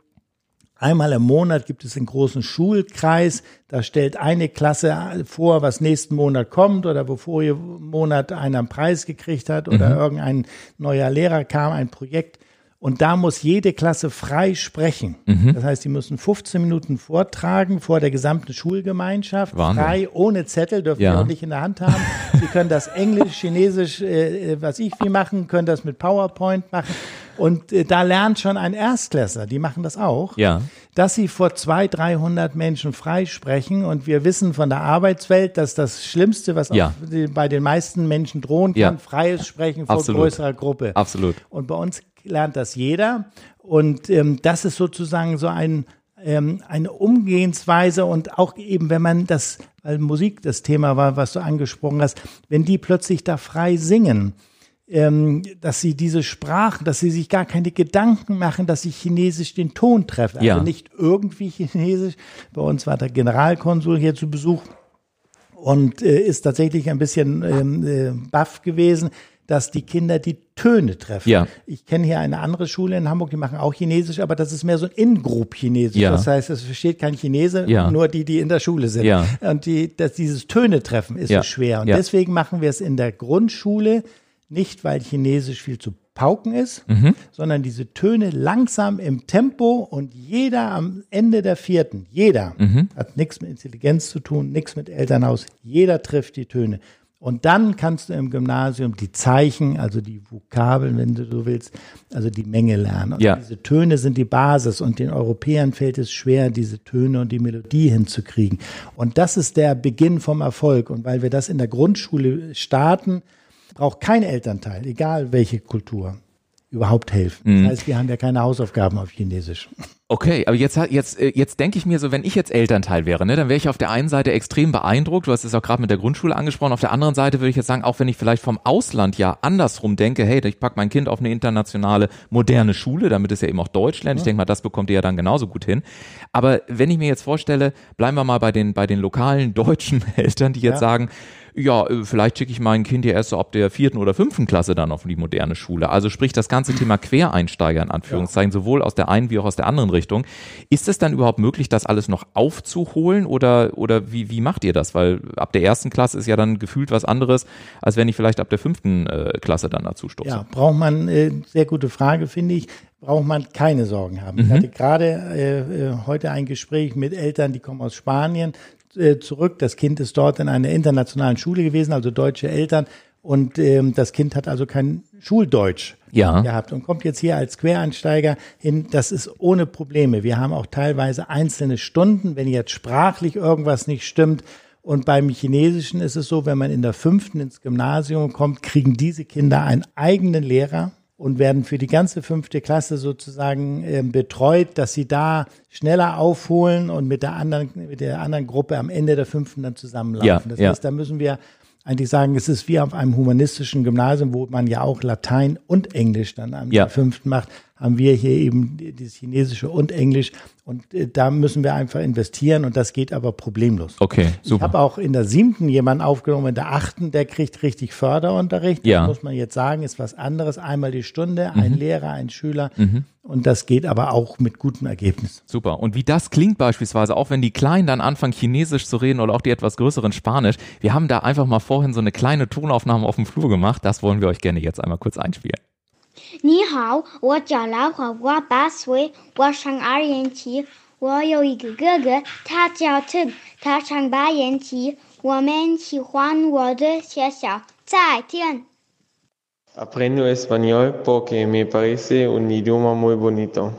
Einmal im Monat gibt es einen großen Schulkreis. Da stellt eine Klasse vor, was nächsten Monat kommt oder wo vorigen Monat einer einen Preis gekriegt hat oder irgendein neuer Lehrer kam, ein Projekt. Und da muss jede Klasse frei sprechen. Das heißt, die müssen 15 Minuten vortragen vor der gesamten Schulgemeinschaft. Wahnsinn. Frei, ohne Zettel, dürfen Ja. die auch nicht in der Hand haben. Sie können das Englisch, Chinesisch, äh, äh, was ich wie machen, können das mit PowerPoint machen. Und äh, da lernt schon ein Erstklässler, die machen das auch Ja. Dass sie vor 200, 300 Menschen freisprechen. Und wir wissen von der Arbeitswelt, dass das Schlimmste, was Ja. bei den meisten Menschen drohen kann, Ja. freies Sprechen vor Absolut. größerer Gruppe. Absolut. Und bei uns lernt das jeder. Und ähm, das ist sozusagen so ein, ähm, eine Umgehensweise und auch eben, wenn man das, weil Musik das Thema war, was du angesprochen hast, wenn die plötzlich da frei singen, ähm, dass sie diese Sprachen, dass sie sich gar keine Gedanken machen, dass sie Chinesisch den Ton treffen. Ja. Also nicht irgendwie Chinesisch. Bei uns war der Generalkonsul hier zu Besuch und äh, ist tatsächlich ein bisschen ähm, äh, baff gewesen, dass die Kinder die Töne treffen. Ja. Ich kenne hier eine andere Schule in Hamburg, die machen auch Chinesisch, aber das ist mehr so ein In-Group-Chinesisch. Ja. Das heißt, es versteht kein Chinese, Ja. nur die, die in der Schule sind. Ja. Und die, dass dieses Töne treffen ist Ja. so schwer. Und Ja. deswegen machen wir es in der Grundschule nicht, weil Chinesisch viel zu pauken ist, Mhm. sondern diese Töne langsam im Tempo und jeder am Ende der vierten, jeder Mhm. hat nichts mit Intelligenz zu tun, nichts mit Elternhaus, jeder trifft die Töne. Und dann kannst du im Gymnasium die Zeichen, also die Vokabeln, wenn du so willst, also die Menge lernen. Und Ja. diese Töne sind die Basis und den Europäern fällt es schwer, diese Töne und die Melodie hinzukriegen. Und das ist der Beginn vom Erfolg. Und weil wir das in der Grundschule starten, braucht kein Elternteil, egal welche Kultur, überhaupt helfen. Das heißt, wir haben ja keine Hausaufgaben auf Chinesisch. Okay, aber jetzt, jetzt, äh, jetzt denke ich mir so, wenn ich jetzt Elternteil wäre, ne, dann wäre ich auf der einen Seite extrem beeindruckt, du hast es auch gerade mit der Grundschule angesprochen, auf der anderen Seite würde ich jetzt sagen, auch wenn ich vielleicht vom Ausland ja andersrum denke, hey, ich pack mein Kind auf eine internationale, moderne Schule, damit es ja eben auch Deutsch lernt, ich denke mal, das bekommt ihr ja dann genauso gut hin. Aber wenn ich mir jetzt vorstelle, bleiben wir mal bei den, bei den lokalen deutschen Eltern, die jetzt Ja. sagen, ja, äh, vielleicht schicke ich mein Kind ja erst so ab der vierten oder fünften Klasse dann auf die moderne Schule. Also sprich das ganze Thema Quereinsteiger in Anführungszeichen, sowohl aus der einen wie auch aus der anderen Richtung. Ist es dann überhaupt möglich, das alles noch aufzuholen oder, oder wie, wie macht ihr das? Weil ab der ersten Klasse ist ja dann gefühlt was anderes, als wenn ich vielleicht ab der fünften äh, Klasse dann dazu stoße. Ja, braucht man, äh, sehr gute Frage, finde ich, braucht man keine Sorgen haben. Mhm. Ich hatte gerade äh, äh, heute ein Gespräch mit Eltern, die kommen aus Spanien äh, zurück. Das Kind ist dort in einer internationalen Schule gewesen, also deutsche Eltern. Und ähm, das Kind hat also kein Schuldeutsch Ja. gehabt und kommt jetzt hier als Quereinsteiger hin. Das ist ohne Probleme. Wir haben auch teilweise einzelne Stunden, wenn jetzt sprachlich irgendwas nicht stimmt. Und beim Chinesischen ist es so, wenn man in der fünften ins Gymnasium kommt, kriegen diese Kinder einen eigenen Lehrer und werden für die ganze fünfte Klasse sozusagen ähm, betreut, dass sie da schneller aufholen und mit der anderen, mit der anderen Gruppe am Ende der fünften dann zusammenlaufen. Ja, das ja. heißt, da müssen wir eigentlich sagen, es ist wie auf einem humanistischen Gymnasium, wo man ja auch Latein und Englisch dann am Ja. fünften macht, haben wir hier eben dieses Chinesische und Englisch und äh, da müssen wir einfach investieren und das geht aber problemlos. Okay, Ich habe super. auch in der siebten jemanden aufgenommen, in der achten, der kriegt richtig Förderunterricht. Ja. Mhm. Das muss man jetzt sagen, ist was anderes. Einmal die Stunde, ein Lehrer, ein Schüler. Und das geht aber auch mit gutem Ergebnis. Super. Und wie das klingt beispielsweise, auch wenn die Kleinen dann anfangen, Chinesisch zu reden oder auch die etwas größeren Spanisch. Wir haben da einfach mal vorhin so eine kleine Tonaufnahme auf dem Flur gemacht. Das wollen wir euch gerne jetzt einmal kurz einspielen. 你好，我叫老虎，我八岁，我上二年级。我有一个哥哥，他叫 Tim，他上八年级。我们喜欢我的学校。再见。Aprendo español porque me parece un idioma muy bonito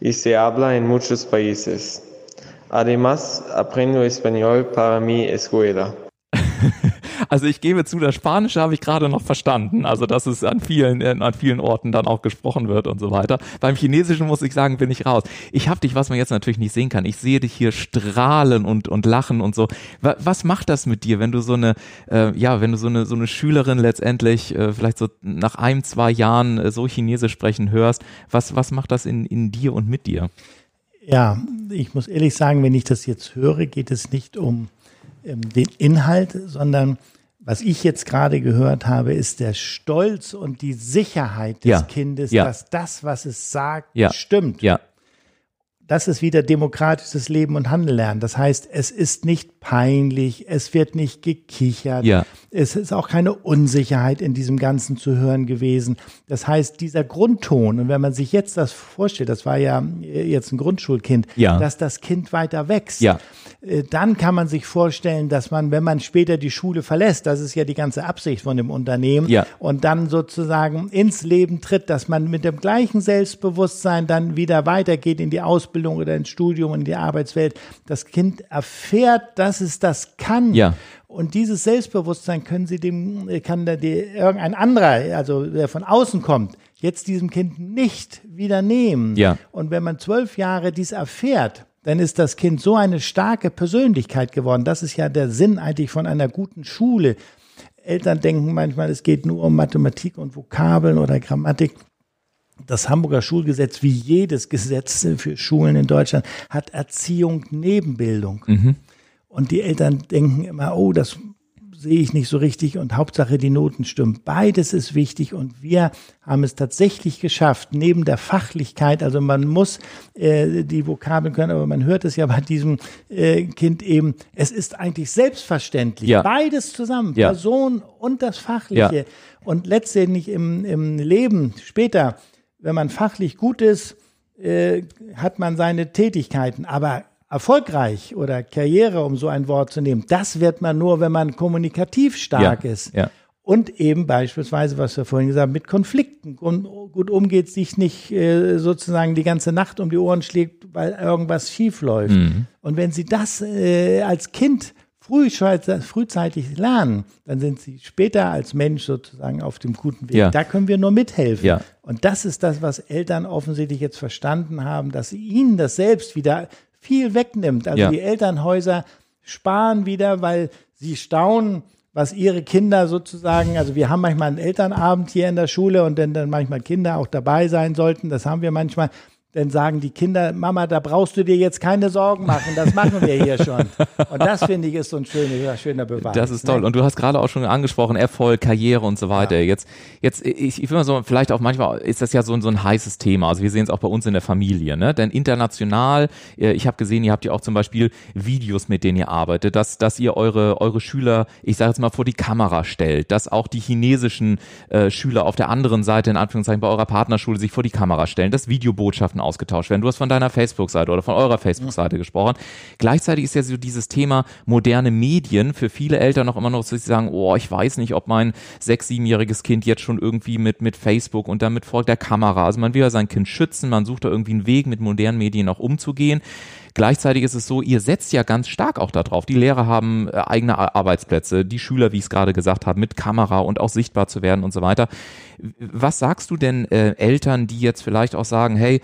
y se habla en muchos países. Además, aprendo español para mi escuela. Also ich gebe zu, das Spanische habe ich gerade noch verstanden. Also dass es an vielen, an vielen Orten dann auch gesprochen wird und so weiter. Beim Chinesischen muss ich sagen, bin ich raus. Ich habe dich, was man jetzt natürlich nicht sehen kann, ich sehe dich hier strahlen und, und lachen und so. Was macht das mit dir, wenn du so eine, äh, ja, wenn du so eine, so eine Schülerin letztendlich äh, vielleicht so nach ein, zwei Jahren äh, so Chinesisch sprechen hörst? Was, was macht das in, in dir und mit dir? Ja, ich muss ehrlich sagen, wenn ich das jetzt höre, geht es nicht um den Inhalt, sondern was ich jetzt gerade gehört habe, ist der Stolz und die Sicherheit des Ja. Kindes, Ja. dass das, was es sagt, Ja. stimmt. Ja, Das ist wieder demokratisches Leben und Handeln lernen. Das heißt, es ist nicht peinlich, es wird nicht gekichert, Ja. es ist auch keine Unsicherheit in diesem Ganzen zu hören gewesen. Das heißt, dieser Grundton, und wenn man sich jetzt das vorstellt, das war ja jetzt ein Grundschulkind, Ja. dass das Kind weiter wächst, Ja. äh, dann kann man sich vorstellen, dass man, wenn man später die Schule verlässt, das ist ja die ganze Absicht von dem Unternehmen, und dann sozusagen ins Leben tritt, dass man mit dem gleichen Selbstbewusstsein dann wieder weitergeht in die Ausbildung oder ins Studium in die Arbeitswelt. Das Kind erfährt, dass es das kann. Ja. Und dieses Selbstbewusstsein können Sie dem, äh, kann da die, irgendein anderer, also der von außen kommt, jetzt diesem Kind nicht wieder nehmen. Ja. Und wenn man zwölf Jahre dies erfährt, dann ist das Kind so eine starke Persönlichkeit geworden. Das ist ja der Sinn eigentlich von einer guten Schule. Eltern denken manchmal, es geht nur um Mathematik und Vokabeln oder Grammatik. Das Hamburger Schulgesetz, wie jedes Gesetz für Schulen in Deutschland, hat Erziehung neben Bildung. Und die Eltern denken immer, oh, das sehe ich nicht so richtig und Hauptsache die Noten stimmen. Beides ist wichtig und wir haben es tatsächlich geschafft, neben der Fachlichkeit, also man muss äh, die Vokabeln können, aber man hört es ja bei diesem äh, Kind eben, es ist eigentlich selbstverständlich. Ja. Beides zusammen, Ja. Person und das Fachliche. Ja. Und letztendlich im, im Leben später, wenn man fachlich gut ist, äh, hat man seine Tätigkeiten. Aber erfolgreich oder Karriere, um so ein Wort zu nehmen, das wird man nur, wenn man kommunikativ stark Ja, ist. ja. Und eben beispielsweise, was wir vorhin gesagt haben, mit Konflikten und gut umgeht, sich nicht äh, sozusagen die ganze Nacht um die Ohren schlägt, weil irgendwas schief läuft. Mhm. Und wenn Sie das äh, als Kind frühzeitig lernen, dann sind Sie später als Mensch sozusagen auf dem guten Weg. Ja. Da können wir nur mithelfen. Ja. Und das ist das, was Eltern offensichtlich jetzt verstanden haben, dass ihnen das selbst wieder viel wegnimmt. Also Ja. die Elternhäuser sparen wieder, weil sie staunen, was ihre Kinder sozusagen, also wir haben manchmal einen Elternabend hier in der Schule und dann, dann manchmal Kinder auch dabei sein sollten. Das haben wir manchmal. Dann sagen die Kinder, Mama, da brauchst du dir jetzt keine Sorgen machen, das machen wir hier schon. Und das finde ich ist so ein schöner, schöner Beweis. Das ist toll. Ne? Und du hast gerade auch schon angesprochen, Erfolg, Karriere und so weiter. Jetzt, jetzt, ich, ich will mal so, vielleicht auch manchmal ist das ja so, ein- so ein heißes Thema. Also wir sehen es auch bei uns in der Familie, ne? Denn international, äh, ich habe gesehen, ihr habt ja auch zum Beispiel Videos, mit denen ihr arbeitet, dass, dass ihr eure, eure Schüler, ich sage jetzt mal, vor die Kamera stellt, dass auch die chinesischen äh, Schüler auf der anderen Seite, in Anführungszeichen, bei eurer Partnerschule sich vor die Kamera stellen, dass Videobotschaften ausgetauscht werden. Du hast von deiner Facebook-Seite oder von eurer Facebook-Seite gesprochen. Gleichzeitig ist ja so dieses Thema moderne Medien für viele Eltern noch immer noch so, dass sie sagen, oh, ich weiß nicht, ob mein sechs-, siebenjähriges Kind jetzt schon irgendwie mit, mit Facebook und damit vor der Kamera. Also man will ja sein Kind schützen, man sucht da irgendwie einen Weg, mit modernen Medien auch umzugehen. Gleichzeitig ist es so, ihr setzt ja ganz stark auch darauf. Die Lehrer haben äh, eigene Ar- Arbeitsplätze, die Schüler, wie ich es gerade gesagt habe, mit Kamera und auch sichtbar zu werden und so weiter. Was sagst du denn äh, Eltern, die jetzt vielleicht auch sagen, hey,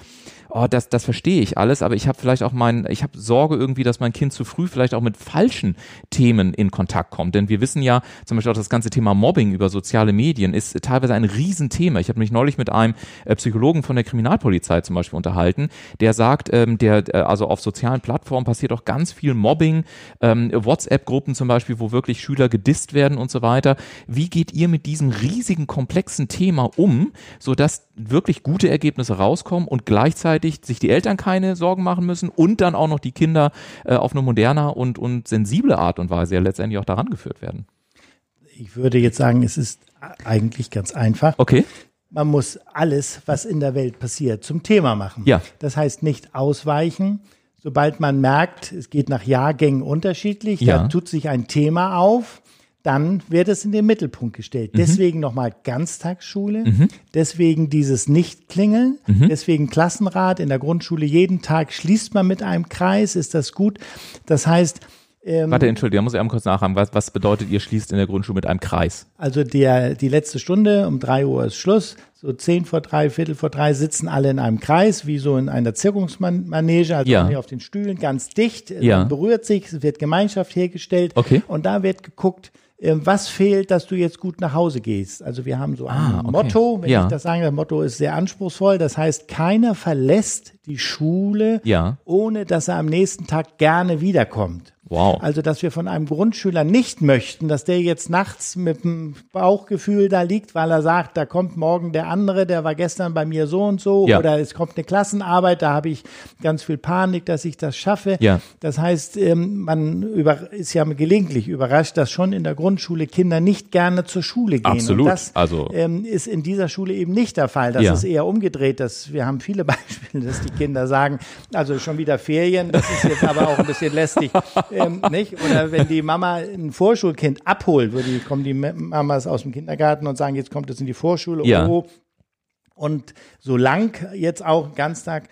oh, das, das verstehe ich alles, aber ich habe vielleicht auch mein, ich habe Sorge irgendwie, dass mein Kind zu früh vielleicht auch mit falschen Themen in Kontakt kommt. Denn wir wissen ja, zum Beispiel auch das ganze Thema Mobbing über soziale Medien ist teilweise ein Riesenthema. Ich habe mich neulich mit einem äh, Psychologen von der Kriminalpolizei zum Beispiel unterhalten, der sagt, ähm, der, äh, also auf sozialen Plattformen passiert auch ganz viel Mobbing, ähm, WhatsApp-Gruppen zum Beispiel, wo wirklich Schüler gedisst werden und so weiter. Wie geht ihr mit diesem riesigen, komplexen Thema um, sodass wirklich gute Ergebnisse rauskommen und gleichzeitig sich die Eltern keine Sorgen machen müssen und dann auch noch die Kinder äh, auf eine moderner und, und sensible Art und Weise ja letztendlich auch daran geführt werden? Ich würde jetzt sagen, es ist eigentlich ganz einfach. Okay. Man muss alles, was in der Welt passiert, zum Thema machen. Ja. Das heißt nicht ausweichen. Sobald man merkt, es geht nach Jahrgängen unterschiedlich, Ja. da tut sich ein Thema auf, dann wird es in den Mittelpunkt gestellt. Mhm. Deswegen nochmal Ganztagsschule, deswegen dieses Nicht-Klingeln, Mhm. deswegen Klassenrat in der Grundschule jeden Tag schließt man mit einem Kreis, ist das gut. Das heißt, Ähm, Warte, Entschuldigung, da muss ich einmal kurz nachhaken. Was, was bedeutet, ihr schließt in der Grundschule mit einem Kreis? Also der, die letzte Stunde, um drei Uhr ist Schluss. So zehn vor drei, Viertel vor drei sitzen alle in einem Kreis, wie so in einer Zirkusmanege, also Ja. hier auf den Stühlen, ganz dicht. Ja. Berührt sich, es wird Gemeinschaft hergestellt. Okay. Und da wird geguckt, was fehlt, dass du jetzt gut nach Hause gehst. Also wir haben so ein Ah, okay. Motto, wenn Ja. ich das sage, das Motto ist sehr anspruchsvoll. Das heißt, keiner verlässt die Schule, Ja. ohne dass er am nächsten Tag gerne wiederkommt. Wow. Also, dass wir von einem Grundschüler nicht möchten, dass der jetzt nachts mit dem Bauchgefühl da liegt, weil er sagt, da kommt morgen der andere, der war gestern bei mir so und so, Ja. oder es kommt eine Klassenarbeit, da habe ich ganz viel Panik, dass ich das schaffe. Ja. Das heißt, ähm, man ist ja gelegentlich überrascht, dass schon in der Grundschule Kinder nicht gerne zur Schule gehen. Absolut. Und das Also- ähm, ist in dieser Schule eben nicht der Fall. Das Ja. ist eher umgedreht. Dass, wir haben viele Beispiele, dass die Kinder sagen, also schon wieder Ferien, das ist jetzt aber auch ein bisschen lästig. Ähm, nicht? Oder wenn die Mama ein Vorschulkind abholt, die, kommen die Mamas aus dem Kindergarten und sagen, jetzt kommt es in die Vorschule. Ja. Oh, und so lang jetzt auch Ganztag,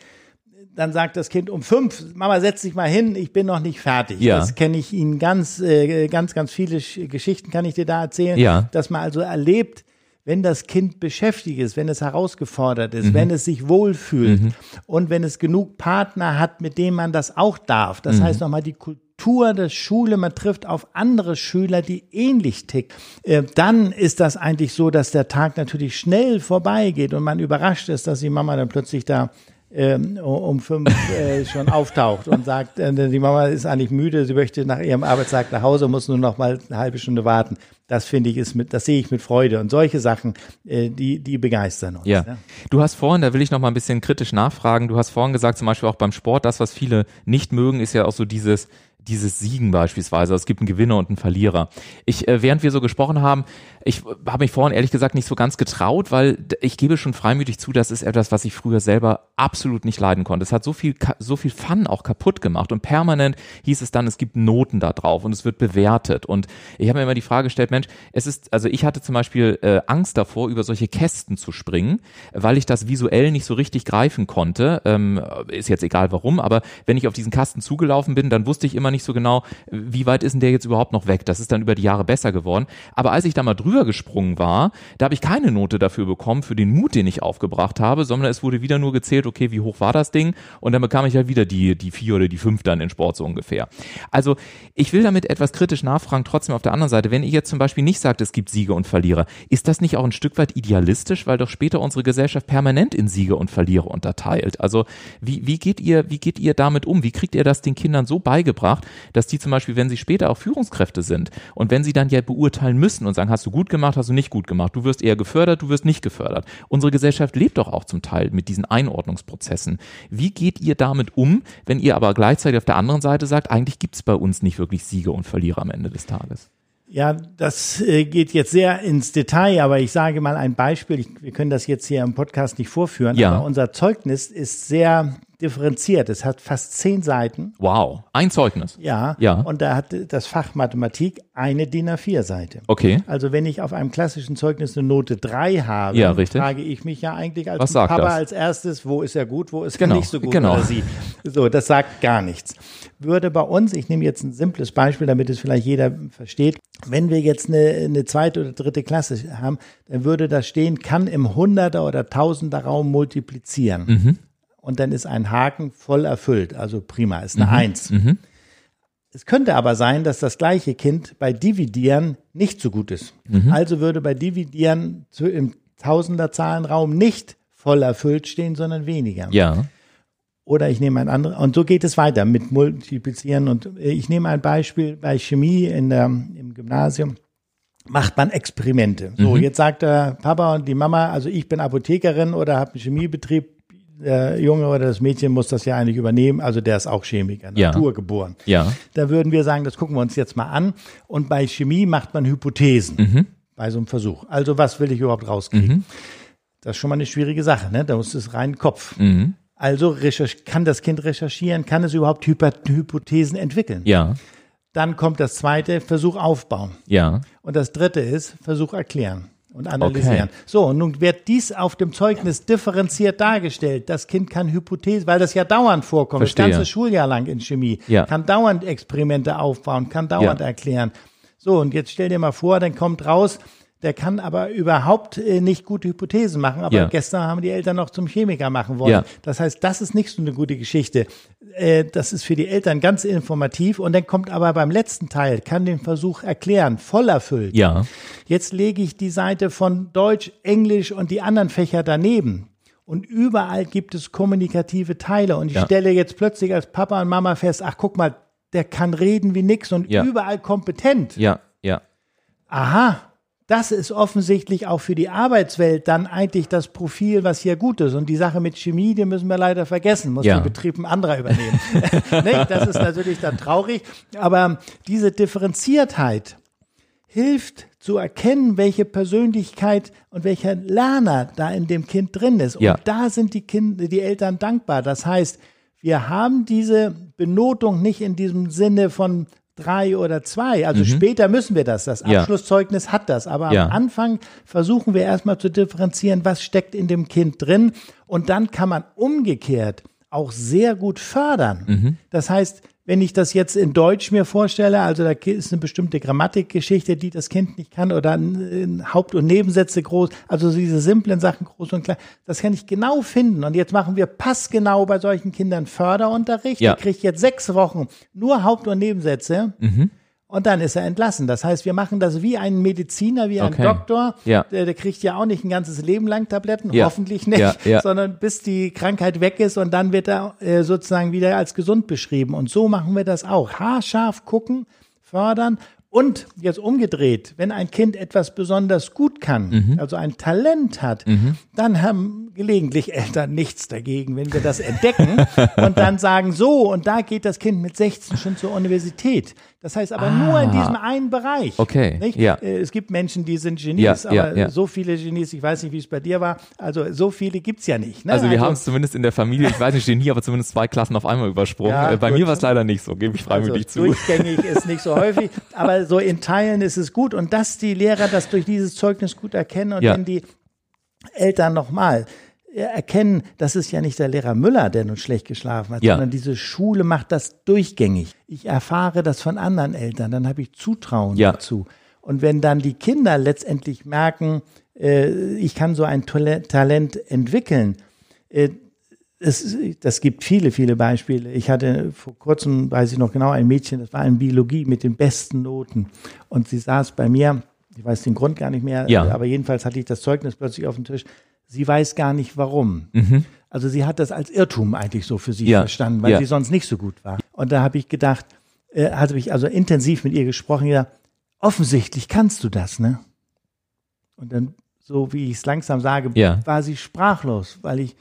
dann sagt das Kind um fünf, Mama, setz dich mal hin, ich bin noch nicht fertig. Ja. Das kenne ich Ihnen ganz, äh, ganz, ganz viele Sch- Geschichten kann ich dir da erzählen, Ja. dass man also erlebt, wenn das Kind beschäftigt ist, wenn es herausgefordert Mhm. ist, wenn es sich wohlfühlt und wenn es genug Partner hat, mit denen man das auch darf. Mhm. Das heißt nochmal die Kultur der Schule, man trifft auf andere Schüler, die ähnlich ticken. Äh, dann ist das eigentlich so, dass der Tag natürlich schnell vorbeigeht und man überrascht ist, dass die Mama dann plötzlich da ähm, um fünf äh, schon auftaucht und sagt, äh, die Mama ist eigentlich müde, sie möchte nach ihrem Arbeitstag nach Hause, muss nur noch mal eine halbe Stunde warten. Das finde ich ist mit, das sehe ich mit Freude und solche Sachen, äh, die die begeistern uns. Ja. ne? Du hast vorhin, da will ich noch mal ein bisschen kritisch nachfragen, du hast vorhin gesagt, zum Beispiel auch beim Sport, das, was viele nicht mögen, ist ja auch so dieses, dieses Siegen beispielsweise. Es gibt einen Gewinner und einen Verlierer. Ich, äh, während wir so gesprochen haben, ich habe mich vorhin ehrlich gesagt nicht so ganz getraut, weil ich gebe schon freimütig zu, das ist etwas, was ich früher selber absolut nicht leiden konnte. Es hat so viel, so viel Fun auch kaputt gemacht und permanent hieß es dann, es gibt Noten da drauf und es wird bewertet. Und ich habe mir immer die Frage gestellt, Mensch, es ist, also ich hatte zum Beispiel äh, Angst davor, über solche Kästen zu springen, weil ich das visuell nicht so richtig greifen konnte. Ähm, ist jetzt egal warum, aber wenn ich auf diesen Kasten zugelaufen bin, dann wusste ich immer nicht so genau, wie weit ist denn der jetzt überhaupt noch weg. Das ist dann über die Jahre besser geworden. Aber als ich da mal drüber gesprungen war, da habe ich keine Note dafür bekommen, für den Mut, den ich aufgebracht habe, sondern es wurde wieder nur gezählt, okay, wie hoch war das Ding? Und dann bekam ich halt wieder die, die vier oder die fünf dann in Sport so ungefähr. Also ich will damit etwas kritisch nachfragen, trotzdem auf der anderen Seite, wenn ihr jetzt zum Beispiel nicht sagt, es gibt Sieger und Verlierer, ist das nicht auch ein Stück weit idealistisch, weil doch später unsere Gesellschaft permanent in Sieger und Verlierer unterteilt? Also wie, wie geht ihr, wie geht ihr damit um? Wie kriegt ihr das den Kindern so beigebracht, dass die zum Beispiel, wenn sie später auch Führungskräfte sind und wenn sie dann ja beurteilen müssen und sagen, hast du gut gemacht, hast du nicht gut gemacht, du wirst eher gefördert, du wirst nicht gefördert. Unsere Gesellschaft lebt doch auch zum Teil mit diesen Einordnungsprozessen. Wie geht ihr damit um, wenn ihr aber gleichzeitig auf der anderen Seite sagt, eigentlich gibt es bei uns nicht wirklich Sieger und Verlierer am Ende des Tages? Ja, das äh, geht jetzt sehr ins Detail, aber ich sage mal ein Beispiel. Wir können das jetzt hier im Podcast nicht vorführen, Ja. aber unser Zeugnis ist sehr differenziert. Es hat fast zehn Seiten. Wow, ein Zeugnis. Ja. Ja. Und da hat das Fach Mathematik eine DIN A4-Seite. Okay. Also wenn ich auf einem klassischen Zeugnis eine Note 3 habe, Ja, frage ich mich ja eigentlich als Papa das? als erstes, wo ist er gut, wo ist Genau, er nicht so gut genau. oder sie. So, das sagt gar nichts. Würde bei uns, ich nehme jetzt ein simples Beispiel, damit es vielleicht jeder versteht, wenn wir jetzt eine, eine zweite oder dritte Klasse haben, dann würde da stehen, kann im Hunderter oder Tausender Raum multiplizieren. Mhm. Und dann ist ein Haken voll erfüllt, also prima, ist eine Mhm. Eins. Es könnte aber sein, dass das gleiche Kind bei Dividieren nicht so gut ist. Mhm. Also würde bei Dividieren zu, im Tausenderzahlenraum nicht voll erfüllt stehen, sondern weniger. Ja. Oder ich nehme ein anderes, und so geht es weiter mit Multiplizieren. Und ich nehme ein Beispiel bei Chemie in der, im Gymnasium. Macht man Experimente. So, Mhm. jetzt sagt der Papa und die Mama, also ich bin Apothekerin oder habe einen Chemiebetrieb. Der Junge oder das Mädchen muss das ja eigentlich übernehmen. Also der ist auch Chemiker, Ja. naturgeboren. Ja. Da würden wir sagen, das gucken wir uns jetzt mal an. Und bei Chemie macht man Hypothesen Mhm. bei so einem Versuch. Also was will ich überhaupt rauskriegen? Das ist schon mal eine schwierige Sache, ne? Da muss es rein Kopf. Mhm. Also kann das Kind recherchieren, kann es überhaupt Hyper Hypothesen entwickeln? Ja. Dann kommt das zweite, Versuch aufbauen. Ja. Und das dritte ist Versuch erklären. Und analysieren. Okay. So, und nun wird dies auf dem Zeugnis differenziert dargestellt. Das Kind kann Hypothese, weil das ja dauernd vorkommt, Verstehe. das ganze Schuljahr lang in Chemie, Ja. kann dauernd Experimente aufbauen, kann dauernd Ja. erklären. So, und jetzt stell dir mal vor, dann kommt raus, der kann aber überhaupt äh, nicht gute Hypothesen machen. Aber Ja. gestern haben die Eltern noch zum Chemiker machen wollen. Ja. Das heißt, das ist nicht so eine gute Geschichte. Äh, das ist für die Eltern ganz informativ. Und dann kommt aber beim letzten Teil, kann den Versuch erklären, voll erfüllt. Ja. Jetzt lege ich die Seite von Deutsch, Englisch und die anderen Fächer daneben. Und überall gibt es kommunikative Teile. Und ich Ja. stelle jetzt plötzlich als Papa und Mama fest, ach guck mal, der kann reden wie nix und Ja. überall kompetent. Ja, ja. Aha, das ist offensichtlich auch für die Arbeitswelt dann eigentlich das Profil, was hier gut ist. Und die Sache mit Chemie, die müssen wir leider vergessen, muss Ja. der Betrieb ein anderer übernehmen. Das ist natürlich dann traurig. Aber diese Differenziertheit hilft zu erkennen, welche Persönlichkeit und welcher Lerner da in dem Kind drin ist. Ja. Und da sind die Kinder, die Eltern dankbar. Das heißt, wir haben diese Benotung nicht in diesem Sinne von drei oder zwei. Also später müssen wir das. Das Mhm. Ja. Abschlusszeugnis hat das. Aber Ja. am Anfang versuchen wir erstmal zu differenzieren, was steckt in dem Kind drin. Und dann kann man umgekehrt auch sehr gut fördern. Mhm. Das heißt, wenn ich das jetzt in Deutsch mir vorstelle, also da ist eine bestimmte Grammatikgeschichte, die das Kind nicht kann, oder Haupt- und Nebensätze groß, also diese simplen Sachen groß und klein, das kann ich genau finden. Und jetzt machen wir passgenau bei solchen Kindern Förderunterricht. Ja. Der kriegt jetzt sechs Wochen nur Haupt- und Nebensätze. Mhm. Und dann ist er entlassen. Das heißt, wir machen das wie ein Mediziner, wie ein Okay. Doktor. Ja. Der, der kriegt ja auch nicht ein ganzes Leben lang Tabletten, Ja. hoffentlich nicht, Ja, ja. sondern bis die Krankheit weg ist und dann wird er äh, sozusagen wieder als gesund beschrieben. Und so machen wir das auch. Haarscharf gucken, fördern und jetzt umgedreht, wenn ein Kind etwas besonders gut kann, Mhm. also ein Talent hat, dann haben gelegentlich Eltern nichts dagegen, wenn wir das entdecken und dann sagen, so, und da geht das Kind mit 16 schon zur Universität. Das heißt aber nur in diesem einen Bereich. Ah. Okay, Nicht? ja. Äh, Es gibt Menschen, die sind Genies, Ja, aber ja. so viele Genies, ich weiß nicht, wie es bei dir war, also so viele gibt's ja nicht. Ne? Also wir haben es zumindest in der Familie, ich weiß nicht, Genie, aber zumindest zwei Klassen auf einmal übersprungen. Äh, Bei gut. mir war es leider nicht so, gebe ich freimütig also zu. durchgängig ist nicht so häufig, aber so in Teilen ist es gut und dass die Lehrer das durch dieses Zeugnis gut erkennen und wenn die Eltern nochmal erkennen, das ist ja nicht der Lehrer Müller, der nun schlecht geschlafen hat, Ja. sondern diese Schule macht das durchgängig. Ich erfahre das von anderen Eltern, dann habe ich Zutrauen Ja. dazu. Und wenn dann die Kinder letztendlich merken, äh, ich kann so ein Talent entwickeln, äh, es, das gibt viele, viele Beispiele. Ich hatte vor kurzem, weiß ich noch genau, ein Mädchen, das war in Biologie mit den besten Noten. Und sie saß bei mir, ich weiß den Grund gar nicht mehr, Ja. aber jedenfalls hatte ich das Zeugnis plötzlich auf dem Tisch. Sie weiß gar nicht warum. Also sie hat das als Irrtum eigentlich so für sich Mhm. Ja. verstanden, weil Ja. sie sonst nicht so gut war. Und da habe ich gedacht, äh, hatte ich also intensiv mit ihr gesprochen, ja, offensichtlich kannst du das, ne? Und dann, so wie ich es langsam sage, Ja. war sie sprachlos, weil ich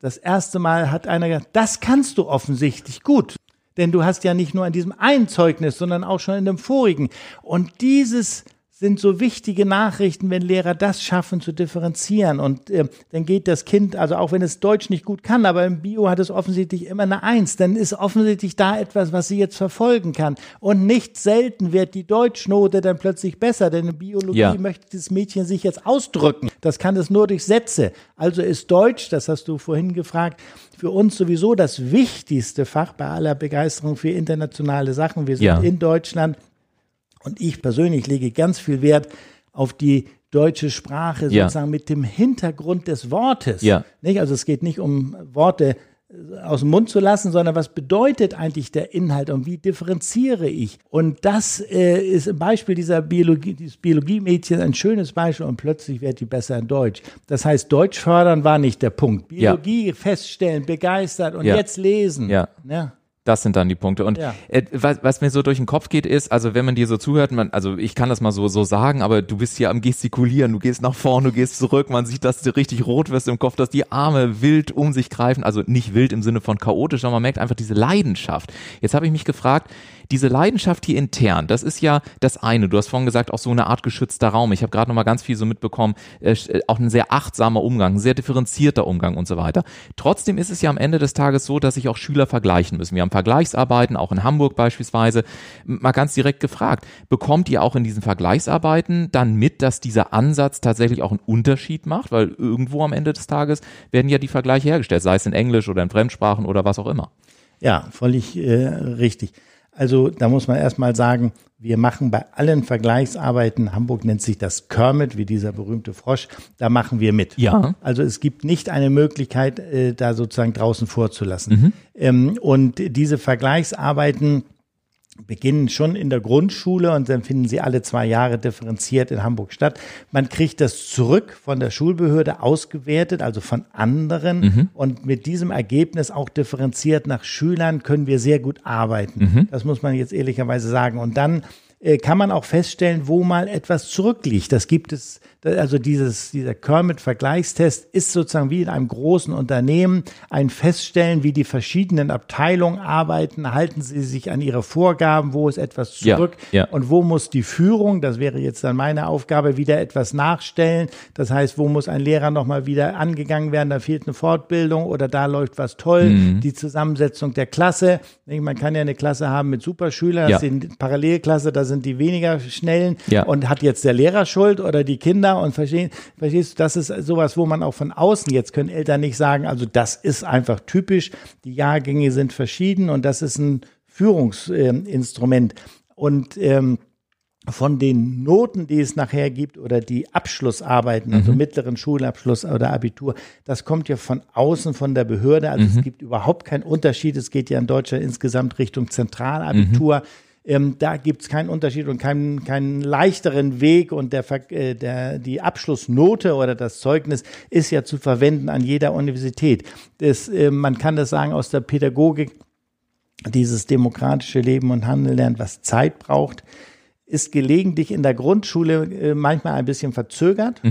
das erste Mal hat einer gesagt, das kannst du offensichtlich gut. Denn du hast ja nicht nur an diesem einen Zeugnis, sondern auch schon in dem vorigen. Und dieses sind so wichtige Nachrichten, wenn Lehrer das schaffen zu differenzieren. Und äh, dann geht das Kind, also auch wenn es Deutsch nicht gut kann, aber im Bio hat es offensichtlich immer eine Eins, dann ist offensichtlich da etwas, was sie jetzt verfolgen kann. Und nicht selten wird die Deutschnote dann plötzlich besser, denn in Biologie Ja. möchte das Mädchen sich jetzt ausdrücken. Das kann es nur durch Sätze. Also ist Deutsch, das hast du vorhin gefragt, für uns sowieso das wichtigste Fach bei aller Begeisterung für internationale Sachen. Wir sind Ja. in Deutschland und ich persönlich lege ganz viel Wert auf die deutsche Sprache Ja. sozusagen mit dem Hintergrund des Wortes. Ja. Nicht? Also es geht nicht um Worte äh, aus dem Mund zu lassen, sondern was bedeutet eigentlich der Inhalt und wie differenziere ich? Und das äh, ist ein Beispiel dieser Biologie, dieses Biologie-Mädchen ein schönes Beispiel und plötzlich wird die besser in Deutsch. Das heißt, Deutsch fördern war nicht der Punkt. Ja. Biologie feststellen, begeistert und Ja. jetzt lesen. Ja. Ja. Das sind dann die Punkte. Und Ja. äh, was, was mir so durch den Kopf geht, ist, also wenn man dir so zuhört, man, also ich kann das mal so, so sagen, aber du bist hier am Gestikulieren, du gehst nach vorne, du gehst zurück, man sieht, dass du richtig rot wirst im Kopf, dass die Arme wild um sich greifen, also nicht wild im Sinne von chaotisch, sondern man merkt einfach diese Leidenschaft. Jetzt habe ich mich gefragt, diese Leidenschaft hier intern, das ist ja das eine. Du hast vorhin gesagt, auch so eine Art geschützter Raum. Ich habe gerade noch mal ganz viel so mitbekommen, äh, auch ein sehr achtsamer Umgang, ein sehr differenzierter Umgang und so weiter. Trotzdem ist es ja am Ende des Tages so, dass sich auch Schüler vergleichen müssen. Wir haben Vergleichsarbeiten, auch in Hamburg beispielsweise. Mal ganz direkt gefragt, bekommt ihr auch in diesen Vergleichsarbeiten dann mit, dass dieser Ansatz tatsächlich auch einen Unterschied macht? Weil irgendwo am Ende des Tages werden ja die Vergleiche hergestellt, sei es in Englisch oder in Fremdsprachen oder was auch immer. Ja, völlig äh, richtig. Also da muss man erstmal sagen, wir machen bei allen Vergleichsarbeiten, Hamburg nennt sich das Kermit, wie dieser berühmte Frosch, da machen wir mit. Ja. Also es gibt nicht eine Möglichkeit, äh, da sozusagen draußen vorzulassen. Mhm. Ähm, und diese Vergleichsarbeiten beginnen schon in der Grundschule und dann finden sie alle zwei Jahre differenziert in Hamburg statt. Man kriegt das zurück von der Schulbehörde ausgewertet, also von anderen. Mhm. Und mit diesem Ergebnis auch differenziert nach Schülern können wir sehr gut arbeiten. Das muss man jetzt ehrlicherweise sagen. Und dann äh, kann man auch feststellen, wo mal etwas zurückliegt. Das gibt es, also dieses, dieser Kermit-Vergleichstest ist sozusagen wie in einem großen Unternehmen ein Feststellen, wie die verschiedenen Abteilungen arbeiten, halten sie sich an ihre Vorgaben, wo ist etwas Ja, zurück ja. und wo muss die Führung, das wäre jetzt dann meine Aufgabe, wieder etwas nachstellen. Das heißt, wo muss ein Lehrer nochmal wieder angegangen werden, da fehlt eine Fortbildung oder da läuft was toll, Mhm. die Zusammensetzung der Klasse. Man kann ja eine Klasse haben mit Superschülern, das Ja. sind Parallelklasse, da sind die weniger schnellen Ja. und hat jetzt der Lehrer Schuld oder die Kinder und verstehen, verstehst du, das ist sowas, wo man auch von außen, jetzt können Eltern nicht sagen, also das ist einfach typisch, die Jahrgänge sind verschieden und das ist ein Führungsinstrument. Und ähm, von den Noten, die es nachher gibt oder die Abschlussarbeiten, also mittleren Schulabschluss oder Abitur, das kommt ja von außen von der Behörde. Also es gibt überhaupt keinen Unterschied. Es geht ja in Deutschland insgesamt Richtung Zentralabitur. Ähm, da gibt es keinen Unterschied und keinen, keinen leichteren Weg. Und der, äh, der, die Abschlussnote oder das Zeugnis ist ja zu verwenden an jeder Universität. Das, äh, man kann das sagen aus der Pädagogik dieses demokratische Leben und Handeln lernt, was Zeit braucht, ist gelegentlich in der Grundschule äh, manchmal ein bisschen verzögert,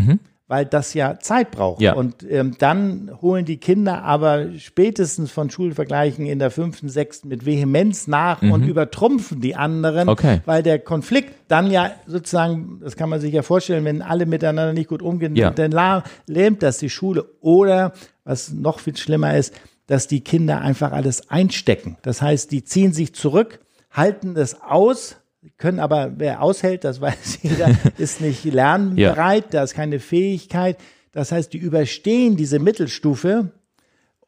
weil das ja Zeit braucht. Ja. Und ähm, dann holen die Kinder aber spätestens von Schulvergleichen in der fünften, sechsten mit Vehemenz nach und übertrumpfen die anderen, Okay. weil der Konflikt dann ja sozusagen, das kann man sich ja vorstellen, wenn alle miteinander nicht gut umgehen, Ja. dann lähmt das die Schule. Oder, was noch viel schlimmer ist, dass die Kinder einfach alles einstecken. Das heißt, die ziehen sich zurück, halten das aus, können aber, wer aushält, das weiß jeder, ist nicht lernbereit, da ist keine Fähigkeit. Das heißt, die überstehen diese Mittelstufe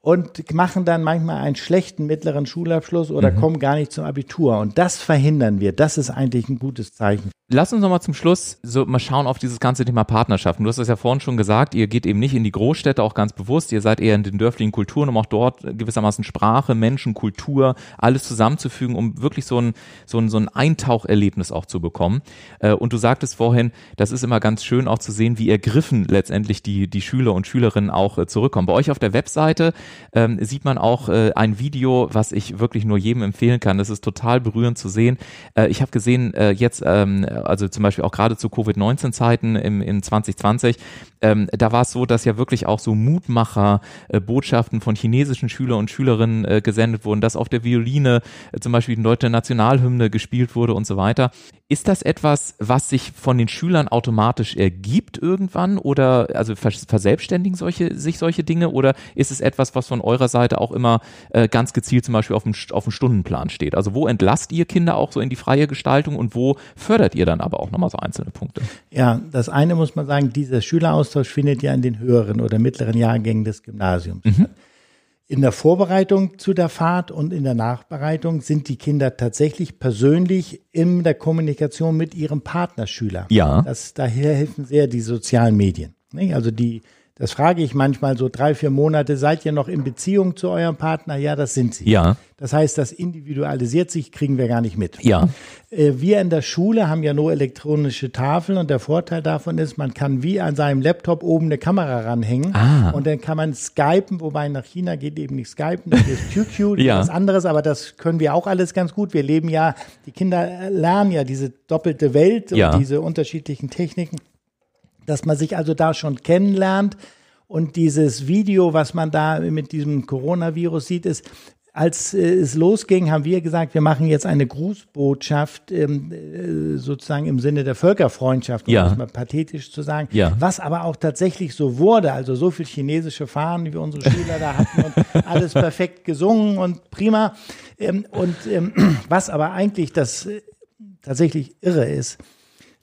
und machen dann manchmal einen schlechten mittleren Schulabschluss oder kommen gar nicht zum Abitur. Und das verhindern wir. Das ist eigentlich ein gutes Zeichen. Lass uns noch mal zum Schluss so mal schauen auf dieses ganze Thema Partnerschaften. Du hast das ja vorhin schon gesagt, ihr geht eben nicht in die Großstädte, auch ganz bewusst. Ihr seid eher in den dörflichen Kulturen, um auch dort gewissermaßen Sprache, Menschen, Kultur, alles zusammenzufügen, um wirklich so ein, so ein, so ein Eintaucherlebnis auch zu bekommen. Äh, Und du sagtest vorhin, das ist immer ganz schön auch zu sehen, wie ergriffen letztendlich die, die Schüler und Schülerinnen auch äh, zurückkommen. Bei euch auf der Webseite ähm, sieht man auch äh, ein Video, was ich wirklich nur jedem empfehlen kann. Das ist total berührend zu sehen. Äh, ich habe gesehen, äh, jetzt, ähm, also zum Beispiel auch gerade zu Covid-19-Zeiten im, in 2020, ähm, da war es so, dass ja wirklich auch so Mutmacher-Botschaften von chinesischen Schüler und Schülerinnen äh, gesendet wurden, dass auf der Violine äh, zum Beispiel die deutsche Nationalhymne gespielt wurde und so weiter. Ist das etwas, was sich von den Schülern automatisch ergibt irgendwann oder also vers verselbstständigen solche, sich solche Dinge oder ist es etwas, was von eurer Seite auch immer äh, ganz gezielt zum Beispiel auf dem, auf dem Stundenplan steht? Also wo entlasst ihr Kinder auch so in die freie Gestaltung und wo fördert ihr dann aber auch nochmal so einzelne Punkte? Ja, das eine muss man sagen, dieser Schüleraustausch findet ja in den höheren oder mittleren Jahrgängen des Gymnasiums statt. In der Vorbereitung zu der Fahrt und in der Nachbereitung sind die Kinder tatsächlich persönlich in der Kommunikation mit ihrem Partnerschüler. Ja. Das, daher helfen sehr die sozialen Medien. nicht? Also die, das frage ich manchmal so drei, vier Monate, seid ihr noch in Beziehung zu eurem Partner? Ja, das sind sie. Ja. Das heißt, das individualisiert sich, kriegen wir gar nicht mit. Ja. Äh, Wir in der Schule haben ja nur elektronische Tafeln und der Vorteil davon ist, man kann wie an seinem Laptop oben eine Kamera ranhängen Ah. und dann kann man skypen, wobei nach China geht eben nicht skypen, das ist QQ, Ja. was anderes, aber das können wir auch alles ganz gut. Wir leben ja, die Kinder lernen ja diese doppelte Welt Ja. und diese unterschiedlichen Techniken, dass man sich also da schon kennenlernt. Und dieses Video, was man da mit diesem Coronavirus sieht, ist, als äh, es losging, haben wir gesagt, wir machen jetzt eine Grußbotschaft ähm, äh, sozusagen im Sinne der Völkerfreundschaft, um Ja. das mal pathetisch zu sagen. Ja. Was aber auch tatsächlich so wurde, also so viel chinesische Fahnen, wie unsere Schüler da hatten und alles perfekt gesungen und prima. Ähm, und ähm, was aber eigentlich das äh, tatsächlich irre ist,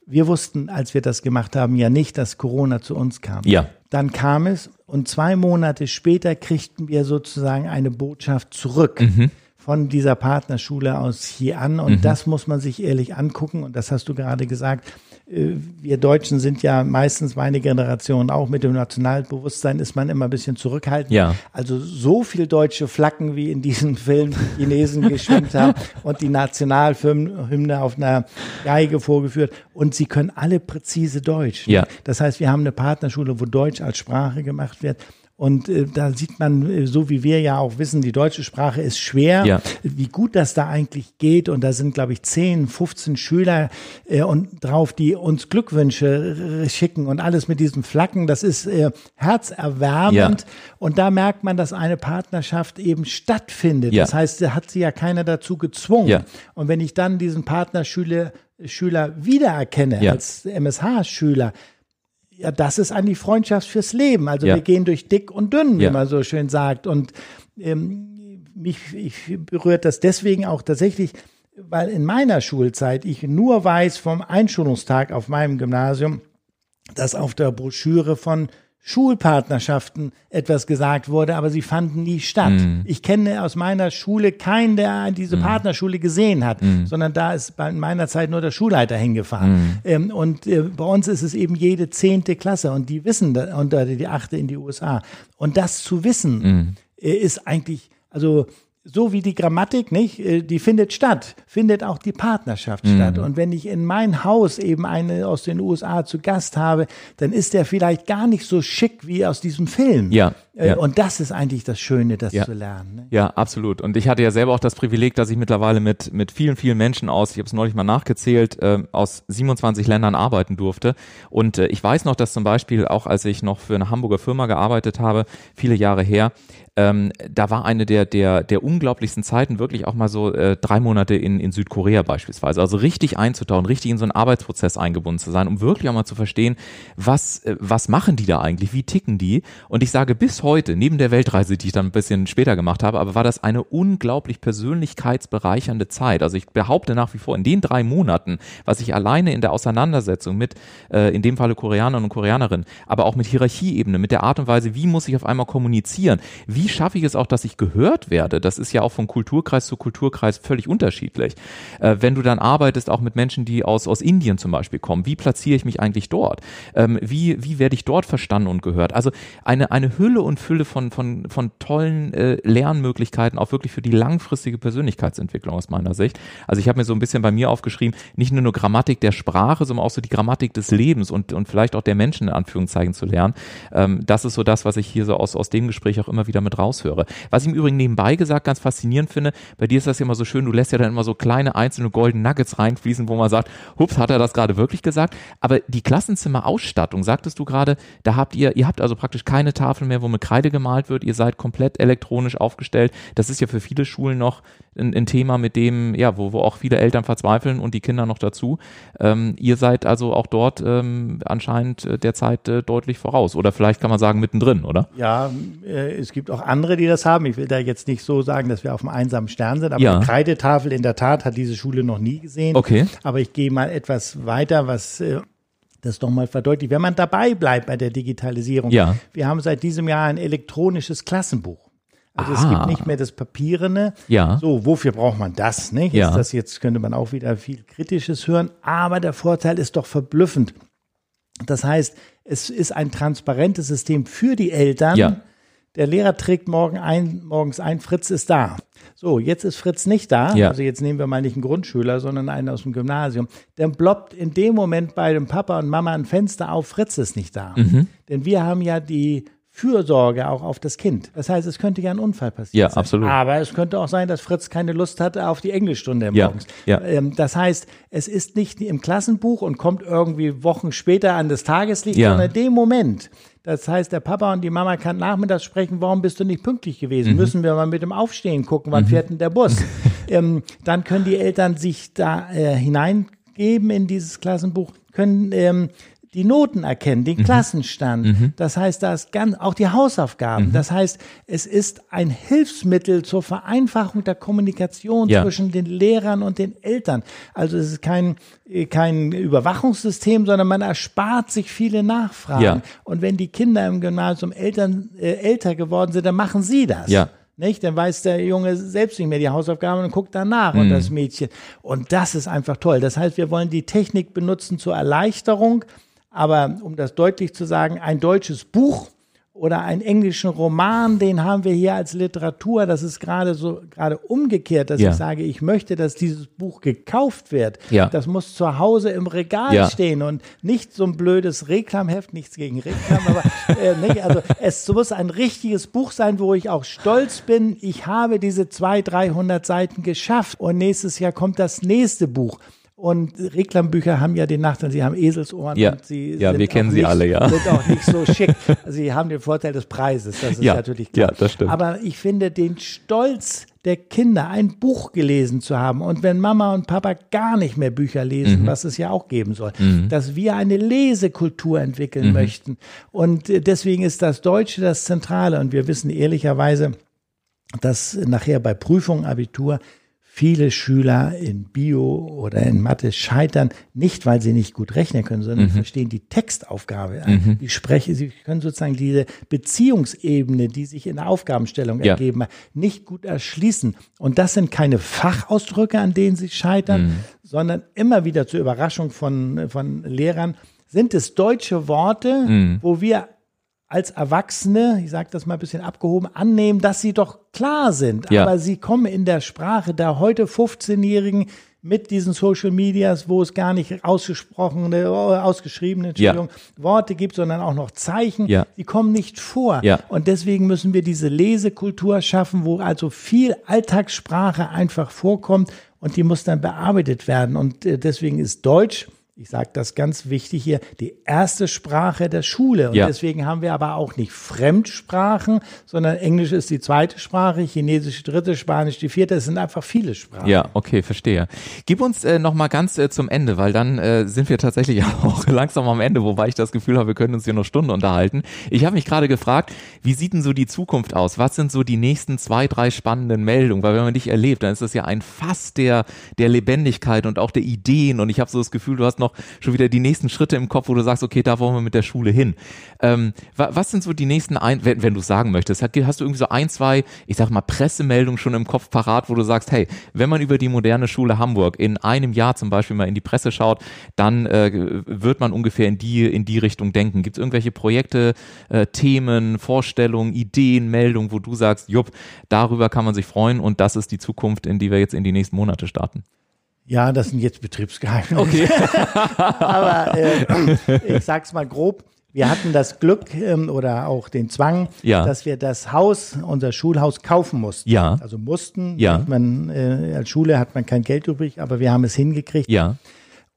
wir wussten, als wir das gemacht haben, ja nicht, dass Corona zu uns kam. Ja. Dann kam es und zwei Monate später kriegten wir sozusagen eine Botschaft zurück Mhm. von dieser Partnerschule aus Xi'an und das muss man sich ehrlich angucken und das hast du gerade gesagt. Äh, Wir Deutschen sind ja meistens meine Generation auch mit dem Nationalbewusstsein ist man immer ein bisschen zurückhaltend. Ja. Also so viel deutsche Flaggen wie in diesem Film die Chinesen geschwenkt haben und die Nationalhymne auf einer Geige vorgeführt und sie können alle präzise Deutsch. ne? Ja. Das heißt, wir haben eine Partnerschule, wo Deutsch als Sprache gemacht wird. Und äh, da sieht man, äh, so wie wir ja auch wissen, die deutsche Sprache ist schwer, Ja. wie gut das da eigentlich geht. Und da sind, glaube ich, 10, 15 Schüler äh, und drauf, die uns Glückwünsche schicken und alles mit diesen Flaggen. Das ist äh, herzerwärmend. Und da merkt man, dass eine Partnerschaft eben stattfindet. Ja. Das heißt, da hat sie ja keiner dazu gezwungen. Ja. Und wenn ich dann diesen Partnerschüler Schüler wiedererkenne Ja. als MSH-Schüler, ja, das ist eigentlich Freundschaft fürs Leben. Also Ja. wir gehen durch dick und dünn, wie Ja. man so schön sagt. Und ähm, mich ich berührt das deswegen auch tatsächlich, weil in meiner Schulzeit ich nur weiß vom Einschulungstag auf meinem Gymnasium, dass auf der Broschüre von Schulpartnerschaften etwas gesagt wurde, aber sie fanden nie statt. Ich kenne aus meiner Schule keinen, der diese Partnerschule gesehen hat, sondern da ist bei in meiner Zeit nur der Schulleiter hingefahren. Ähm, und äh, bei uns ist es eben jede zehnte Klasse und die wissen, da- und äh, die achte in die USA. Und das zu wissen, äh, ist eigentlich, also so wie die Grammatik, nicht? Äh, Die findet statt, findet auch die Partnerschaft Mhm. statt. Und wenn ich in mein Haus eben eine aus den USA zu Gast habe, dann ist der vielleicht gar nicht so schick wie aus diesem Film. Ja, ja. Und das ist eigentlich das Schöne, das Ja. zu lernen. Ne? Ja, absolut. Und ich hatte ja selber auch das Privileg, dass ich mittlerweile mit, mit vielen, vielen Menschen aus, ich habe es neulich mal nachgezählt, äh, aus 27 Ländern arbeiten durfte. Und äh, ich weiß noch, dass zum Beispiel auch als ich noch für eine Hamburger Firma gearbeitet habe, viele Jahre her, ähm, da war eine der, der, der unglaublichsten Zeiten wirklich auch mal so äh, drei Monate in, in Südkorea beispielsweise. Also richtig einzutauchen, richtig in so einen Arbeitsprozess eingebunden zu sein, um wirklich auch mal zu verstehen, was, äh, was machen die da eigentlich, wie ticken die? Und ich sage bis heute, neben der Weltreise, die ich dann ein bisschen später gemacht habe, aber war das eine unglaublich persönlichkeitsbereichernde Zeit. Also ich behaupte nach wie vor, in den drei Monaten, was ich alleine in der Auseinandersetzung mit, äh, in dem Falle Koreanern und Koreanerinnen, aber auch mit Hierarchieebene, mit der Art und Weise, wie muss ich auf einmal kommunizieren, wie schaffe ich es auch, dass ich gehört werde, das ist ja auch von Kulturkreis zu Kulturkreis völlig unterschiedlich. Äh, wenn du dann arbeitest, auch mit Menschen, die aus, aus Indien zum Beispiel kommen, wie platziere ich mich eigentlich dort? Ähm, wie, wie werde ich dort verstanden und gehört? Also eine, eine Hülle und Fülle von, von, von tollen äh, Lernmöglichkeiten, auch wirklich für die langfristige Persönlichkeitsentwicklung aus meiner Sicht. Also ich habe mir so ein bisschen bei mir aufgeschrieben, nicht nur eine Grammatik der Sprache, sondern auch so die Grammatik des Lebens und, und vielleicht auch der Menschen in Anführungszeichen zu lernen. Ähm, das ist so das, was ich hier so aus, aus dem Gespräch auch immer wieder mit raushöre. Was ich im Übrigen nebenbei gesagt ganz faszinierend finde, bei dir ist das ja immer so schön, du lässt ja dann immer so kleine einzelne Golden Nuggets reinfließen, wo man sagt, hups, hat er das gerade wirklich gesagt? Aber die Klassenzimmerausstattung, sagtest du gerade, da habt ihr, ihr habt also praktisch keine Tafel mehr, wo mit Kreide gemalt wird, ihr seid komplett elektronisch aufgestellt. Das ist ja für viele Schulen noch ein, ein Thema, mit dem, ja, wo, wo auch viele Eltern verzweifeln und die Kinder noch dazu. Ähm, ihr seid also auch dort ähm, anscheinend äh, derzeit äh, deutlich voraus. Oder vielleicht kann man sagen mittendrin, oder? Ja, äh, es gibt auch andere, die das haben. Ich will da jetzt nicht so sagen, dass wir auf einem einsamen Stern sind, aber Ja. eine Kreidetafel in der Tat hat diese Schule noch nie gesehen. Okay. Aber ich gehe mal etwas weiter, was äh, das doch mal verdeutlicht. Wenn man dabei bleibt bei der Digitalisierung, Ja. wir haben seit diesem Jahr ein elektronisches Klassenbuch. Also es Ah. gibt nicht mehr das Papierene. Ja. So, wofür braucht man das? Nicht? Ja. Ist das jetzt könnte man auch wieder viel Kritisches hören. Aber der Vorteil ist doch verblüffend. Das heißt, es ist ein transparentes System für die Eltern. Ja. Der Lehrer trägt morgen ein, morgens ein, Fritz ist da. So, jetzt ist Fritz nicht da. Ja. Also jetzt nehmen wir mal nicht einen Grundschüler, sondern einen aus dem Gymnasium. Dann ploppt in dem Moment bei dem Papa und Mama ein Fenster auf, Fritz ist nicht da. Mhm. Denn wir haben ja die Fürsorge auch auf das Kind. Das heißt, es könnte ja ein Unfall passieren. Ja, sein. absolut. Aber es könnte auch sein, dass Fritz keine Lust hatte auf die Englischstunde Ja, morgens. ja. Ähm, das heißt, es ist nicht im Klassenbuch und kommt irgendwie Wochen später an das Tageslicht, Ja. sondern in dem Moment. Das heißt, der Papa und die Mama kann nachmittags sprechen, warum bist du nicht pünktlich gewesen? Müssen wir mal mit dem Aufstehen gucken, wann fährt denn der Bus? ähm, dann können die Eltern sich da äh, hineingeben in dieses Klassenbuch, können ähm, die Noten erkennen, den Klassenstand. Das heißt, da ist ganz, auch die Hausaufgaben. Das heißt, es ist ein Hilfsmittel zur Vereinfachung der Kommunikation Ja. zwischen den Lehrern und den Eltern. Also es ist kein, äh, kein Überwachungssystem, sondern man erspart sich viele Nachfragen. Ja. Und wenn die Kinder im Gymnasium Eltern, äh, älter geworden sind, dann machen sie das. Ja. Nicht? Dann weiß der Junge selbst nicht mehr die Hausaufgaben und guckt danach und das Mädchen. Und das ist einfach toll. Das heißt, wir wollen die Technik benutzen zur Erleichterung. Aber um das deutlich zu sagen, ein deutsches Buch oder einen englischen Roman, den haben wir hier als Literatur. Das ist gerade so, gerade umgekehrt, dass Ja. ich sage, ich möchte, dass dieses Buch gekauft wird. Ja. Das muss zu Hause im Regal Ja. stehen und nicht so ein blödes Reklamheft, nichts gegen Reklam, aber äh, nicht, also es muss ein richtiges Buch sein, wo ich auch stolz bin, ich habe diese 200, 300 Seiten geschafft und nächstes Jahr kommt das nächste Buch. Und Reklambücher haben ja den Nachteil, sie haben Eselsohren Ja. und sie Ja, sind wir kennen sie nicht, alle, ja. sind auch nicht so schick. Also sie haben den Vorteil des Preises, das ist Ja, natürlich klar. ja, das stimmt. Aber ich finde den Stolz der Kinder, ein Buch gelesen zu haben und wenn Mama und Papa gar nicht mehr Bücher lesen, Mhm. was es ja auch geben soll, dass wir eine Lesekultur Mhm. entwickeln möchten. Und äh, deswegen ist das Deutsche das Zentrale und wir wissen ehrlicherweise, dass nachher bei Prüfung, Abitur viele Schüler in Bio oder in Mathe scheitern, nicht weil sie nicht gut rechnen können, sondern verstehen die Textaufgabe. Die sprechen, sie können sozusagen diese Beziehungsebene, die sich in der Aufgabenstellung Ja. ergeben, hat, nicht gut erschließen. Und das sind keine Fachausdrücke, an denen sie scheitern, sondern immer wieder zur Überraschung von, von Lehrern sind es deutsche Worte, wo wir als Erwachsene, ich sage das mal ein bisschen abgehoben, annehmen, dass sie doch klar sind. Ja. Aber sie kommen in der Sprache der heute 15-Jährigen mit diesen Social Medias, wo es gar nicht ausgesprochene, äh, ausgeschriebene Entschuldigung, Worte gibt, sondern auch noch Zeichen, Ja. die kommen nicht vor. Ja. Und deswegen müssen wir diese Lesekultur schaffen, wo also viel Alltagssprache einfach vorkommt und die muss dann bearbeitet werden. Und äh, deswegen ist Deutsch, ich sage das ganz wichtig hier, die erste Sprache der Schule. Und Ja. deswegen haben wir aber auch nicht Fremdsprachen, sondern Englisch ist die zweite Sprache, Chinesisch die dritte, Spanisch die vierte. Es sind einfach viele Sprachen. Ja, okay, verstehe. Gib uns äh, noch mal ganz äh, zum Ende, weil dann äh, sind wir tatsächlich auch langsam am Ende, wobei ich das Gefühl habe, wir können uns hier noch Stunden unterhalten. Ich habe mich gerade gefragt, wie sieht denn so die Zukunft aus? Was sind so die nächsten zwei, drei spannenden Meldungen? Weil wenn man dich erlebt, dann ist das ja ein Fass der, der Lebendigkeit und auch der Ideen und ich habe so das Gefühl, du hast noch schon wieder die nächsten Schritte im Kopf, wo du sagst, okay, da wollen wir mit der Schule hin. Ähm, wa was sind so die nächsten, ein wenn, wenn du sagen möchtest, hast, hast du irgendwie so ein, zwei, ich sag mal, Pressemeldungen schon im Kopf parat, wo du sagst, hey, wenn man über die moderne Schule Hamburg in einem Jahr zum Beispiel mal in die Presse schaut, dann äh, wird man ungefähr in die, in die Richtung denken. Gibt es irgendwelche Projekte, äh, Themen, Vorstellungen, Ideen, Meldungen, wo du sagst, jupp, darüber kann man sich freuen und das ist die Zukunft, in die wir jetzt in die nächsten Monate starten? Ja, das sind jetzt Betriebsgeheimnisse. Okay. Aber äh, ich sag's mal grob. Wir hatten das Glück ähm, oder auch den Zwang, Ja. dass wir das Haus, unser Schulhaus kaufen mussten. Ja. Also mussten. Ja. Man, äh, als Schule hat man kein Geld übrig, aber wir haben es hingekriegt. Ja.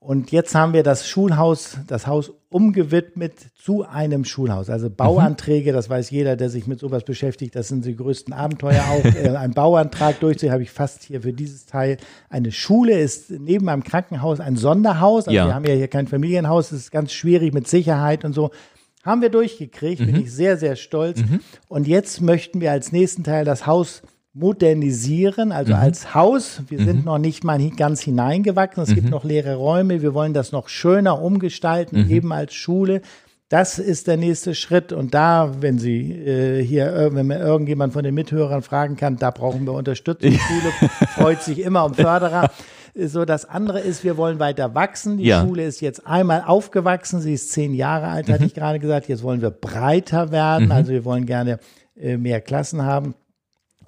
Und jetzt haben wir das Schulhaus, das Haus umgewidmet zu einem Schulhaus. Also Bauanträge, das weiß jeder, der sich mit sowas beschäftigt, das sind die größten Abenteuer auch. äh, ein Bauantrag durchzuziehen, habe ich fast hier für dieses Teil. Eine Schule ist neben einem Krankenhaus ein Sonderhaus. Also Ja. wir haben ja hier kein Familienhaus, das ist ganz schwierig mit Sicherheit und so. Haben wir durchgekriegt, bin ich sehr, sehr stolz. Und jetzt möchten wir als nächsten Teil das Haus modernisieren, also als Haus. Wir sind noch nicht mal ganz hineingewachsen. Es gibt noch leere Räume. Wir wollen das noch schöner umgestalten, eben als Schule. Das ist der nächste Schritt. Und da, wenn Sie äh, hier, äh, wenn mir irgendjemand von den Mithörern fragen kann, da brauchen wir Unterstützung. Die Schule freut sich immer um Förderer. So, das andere ist, wir wollen weiter wachsen. Die Ja. Schule ist jetzt einmal aufgewachsen. Sie ist zehn Jahre alt, hatte ich gerade gesagt. Jetzt wollen wir breiter werden. Also wir wollen gerne äh, mehr Klassen haben.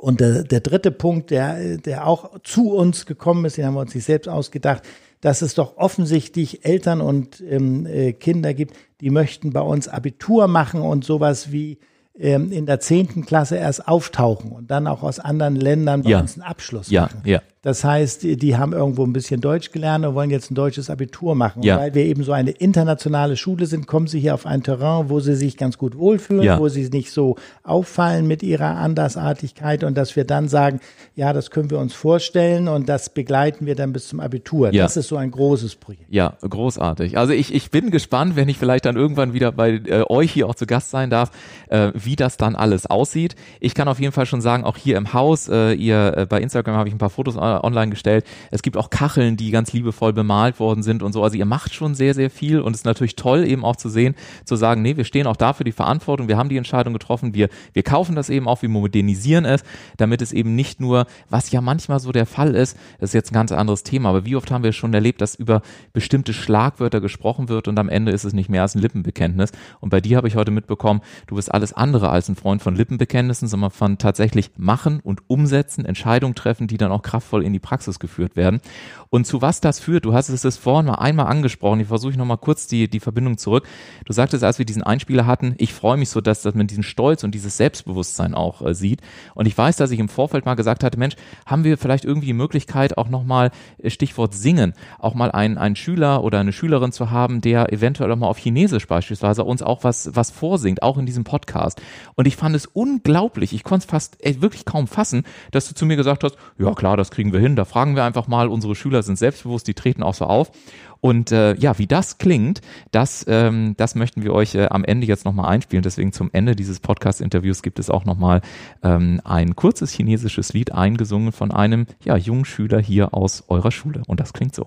Und der, der dritte Punkt, der, der auch zu uns gekommen ist, den haben wir uns nicht selbst ausgedacht, dass es doch offensichtlich Eltern und ähm, äh, Kinder gibt, die möchten bei uns Abitur machen und sowas wie ähm, in der zehnten Klasse erst auftauchen und dann auch aus anderen Ländern bei Ja. uns einen Abschluss Ja, machen. ja. Das heißt, die, die haben irgendwo ein bisschen Deutsch gelernt und wollen jetzt ein deutsches Abitur machen. Ja. Und weil wir eben so eine internationale Schule sind, kommen sie hier auf ein Terrain, wo sie sich ganz gut wohlfühlen, Ja. wo sie nicht so auffallen mit ihrer Andersartigkeit und dass wir dann sagen, ja, das können wir uns vorstellen und das begleiten wir dann bis zum Abitur. Ja. Das ist so ein großes Projekt. Ja, großartig. Also ich, ich bin gespannt, wenn ich vielleicht dann irgendwann wieder bei äh, euch hier auch zu Gast sein darf, äh, wie das dann alles aussieht. Ich kann auf jeden Fall schon sagen, auch hier im Haus, äh, ihr äh, bei Instagram habe ich ein paar Fotos äh, online gestellt. Es gibt auch Kacheln, die ganz liebevoll bemalt worden sind und so. Also ihr macht schon sehr, sehr viel und es ist natürlich toll eben auch zu sehen, zu sagen, nee, wir stehen auch dafür die Verantwortung, wir haben die Entscheidung getroffen, wir, wir kaufen das eben auch, wir modernisieren es, damit es eben nicht nur, was ja manchmal so der Fall ist, das ist jetzt ein ganz anderes Thema, aber wie oft haben wir schon erlebt, dass über bestimmte Schlagwörter gesprochen wird und am Ende ist es nicht mehr als ein Lippenbekenntnis. Und bei dir habe ich heute mitbekommen, du bist alles andere als ein Freund von Lippenbekenntnissen, sondern von tatsächlich machen und umsetzen, Entscheidungen treffen, die dann auch kraftvoll in die Praxis geführt werden. Und zu was das führt, du hast es das vorhin mal einmal angesprochen, ich versuche nochmal kurz die, die Verbindung zurück. Du sagtest, als wir diesen Einspieler hatten, ich freue mich so, dass, dass man diesen Stolz und dieses Selbstbewusstsein auch äh, sieht. Und ich weiß, dass ich im Vorfeld mal gesagt hatte, Mensch, haben wir vielleicht irgendwie die Möglichkeit, auch nochmal, äh, Stichwort Singen, auch mal einen, einen Schüler oder eine Schülerin zu haben, der eventuell auch mal auf Chinesisch beispielsweise uns auch was, was vorsingt, auch in diesem Podcast. Und ich fand es unglaublich, ich konnte es fast äh, wirklich kaum fassen, dass du zu mir gesagt hast, ja klar, das kriegen wir hin, da fragen wir einfach mal, unsere Schüler sind selbstbewusst, die treten auch so auf. Und äh, ja, wie das klingt, das, ähm, das möchten wir euch äh, am Ende jetzt nochmal einspielen. Deswegen zum Ende dieses Podcast-Interviews gibt es auch nochmal ähm, ein kurzes chinesisches Lied eingesungen von einem ja, jungen Schüler hier aus eurer Schule. Und das klingt so.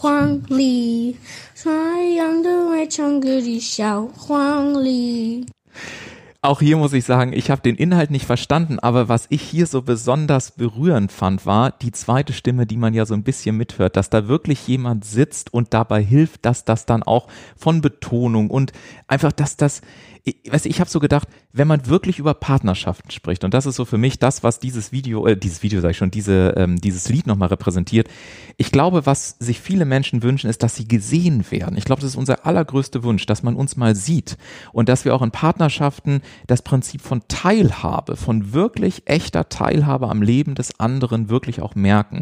黄鹂，花一样的会唱歌的小黄鹂。 Auch hier muss ich sagen, ich habe den Inhalt nicht verstanden, aber was ich hier so besonders berührend fand, war die zweite Stimme, die man ja so ein bisschen mithört, dass da wirklich jemand sitzt und dabei hilft, dass das dann auch von Betonung und einfach, dass das, ich, weiß, ich habe so gedacht, wenn man wirklich über Partnerschaften spricht und das ist so für mich das, was dieses Video, äh, dieses Video sage ich schon, diese, ähm, dieses Lied nochmal repräsentiert. Ich glaube, was sich viele Menschen wünschen, ist, dass sie gesehen werden. Ich glaube, das ist unser allergrößter Wunsch, dass man uns mal sieht und dass wir auch in Partnerschaften das Prinzip von Teilhabe, von wirklich echter Teilhabe am Leben des anderen wirklich auch merken.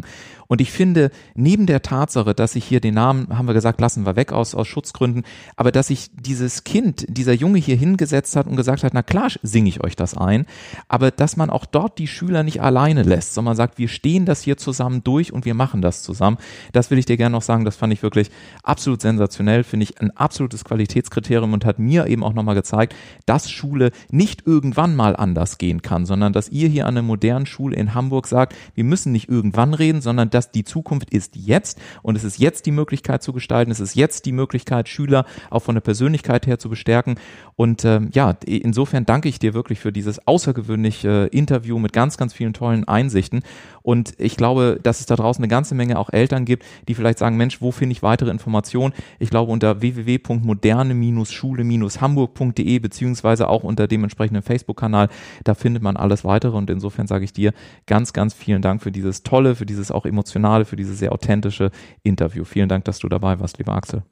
Und ich finde, neben der Tatsache, dass ich hier den Namen, haben wir gesagt, lassen wir weg aus, aus Schutzgründen, aber dass sich dieses Kind, dieser Junge hier hingesetzt hat und gesagt hat, na klar singe ich euch das ein, aber dass man auch dort die Schüler nicht alleine lässt, sondern sagt, wir stehen das hier zusammen durch und wir machen das zusammen. Das will ich dir gerne noch sagen, das fand ich wirklich absolut sensationell, finde ich ein absolutes Qualitätskriterium und hat mir eben auch nochmal gezeigt, dass Schule nicht irgendwann mal anders gehen kann, sondern dass ihr hier an einer modernen Schule in Hamburg sagt, wir müssen nicht irgendwann reden, sondern dass die Zukunft ist jetzt und es ist jetzt die Möglichkeit zu gestalten, es ist jetzt die Möglichkeit, Schüler auch von der Persönlichkeit her zu bestärken. Und ähm, ja, insofern danke ich dir wirklich für dieses außergewöhnliche Interview mit ganz, ganz vielen tollen Einsichten. Und ich glaube, dass es da draußen eine ganze Menge auch Eltern gibt, die vielleicht sagen, Mensch, wo finde ich weitere Informationen? Ich glaube, unter www.moderne-schule-hamburg.de beziehungsweise auch unter dem entsprechenden Facebook-Kanal, da findet man alles weitere. Und insofern sage ich dir ganz, ganz vielen Dank für dieses tolle, für dieses auch emotionale, für dieses sehr authentische Interview. Vielen Dank, dass du dabei warst, lieber Axel.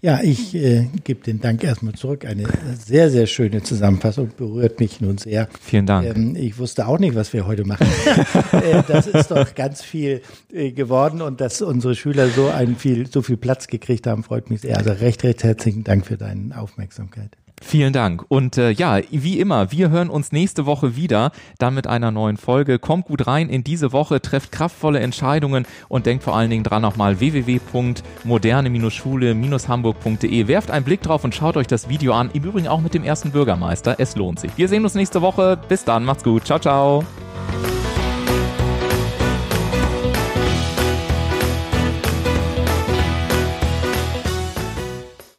Ja, ich äh, gebe den Dank erstmal zurück. Eine sehr, sehr schöne Zusammenfassung, berührt mich nun sehr. Vielen Dank. Ähm, ich wusste auch nicht, was wir heute machen. äh, das ist doch ganz viel äh, geworden und dass unsere Schüler so ein viel, so viel Platz gekriegt haben, freut mich sehr. Also recht, recht herzlichen Dank für deine Aufmerksamkeit. Vielen Dank. Und äh, ja, wie immer, wir hören uns nächste Woche wieder, dann mit einer neuen Folge. Kommt gut rein in diese Woche, trefft kraftvolle Entscheidungen und denkt vor allen Dingen dran nochmal www.moderne-schule-hamburg.de. Werft einen Blick drauf und schaut euch das Video an. Im Übrigen auch mit dem ersten Bürgermeister. Es lohnt sich. Wir sehen uns nächste Woche. Bis dann, macht's gut. Ciao, ciao.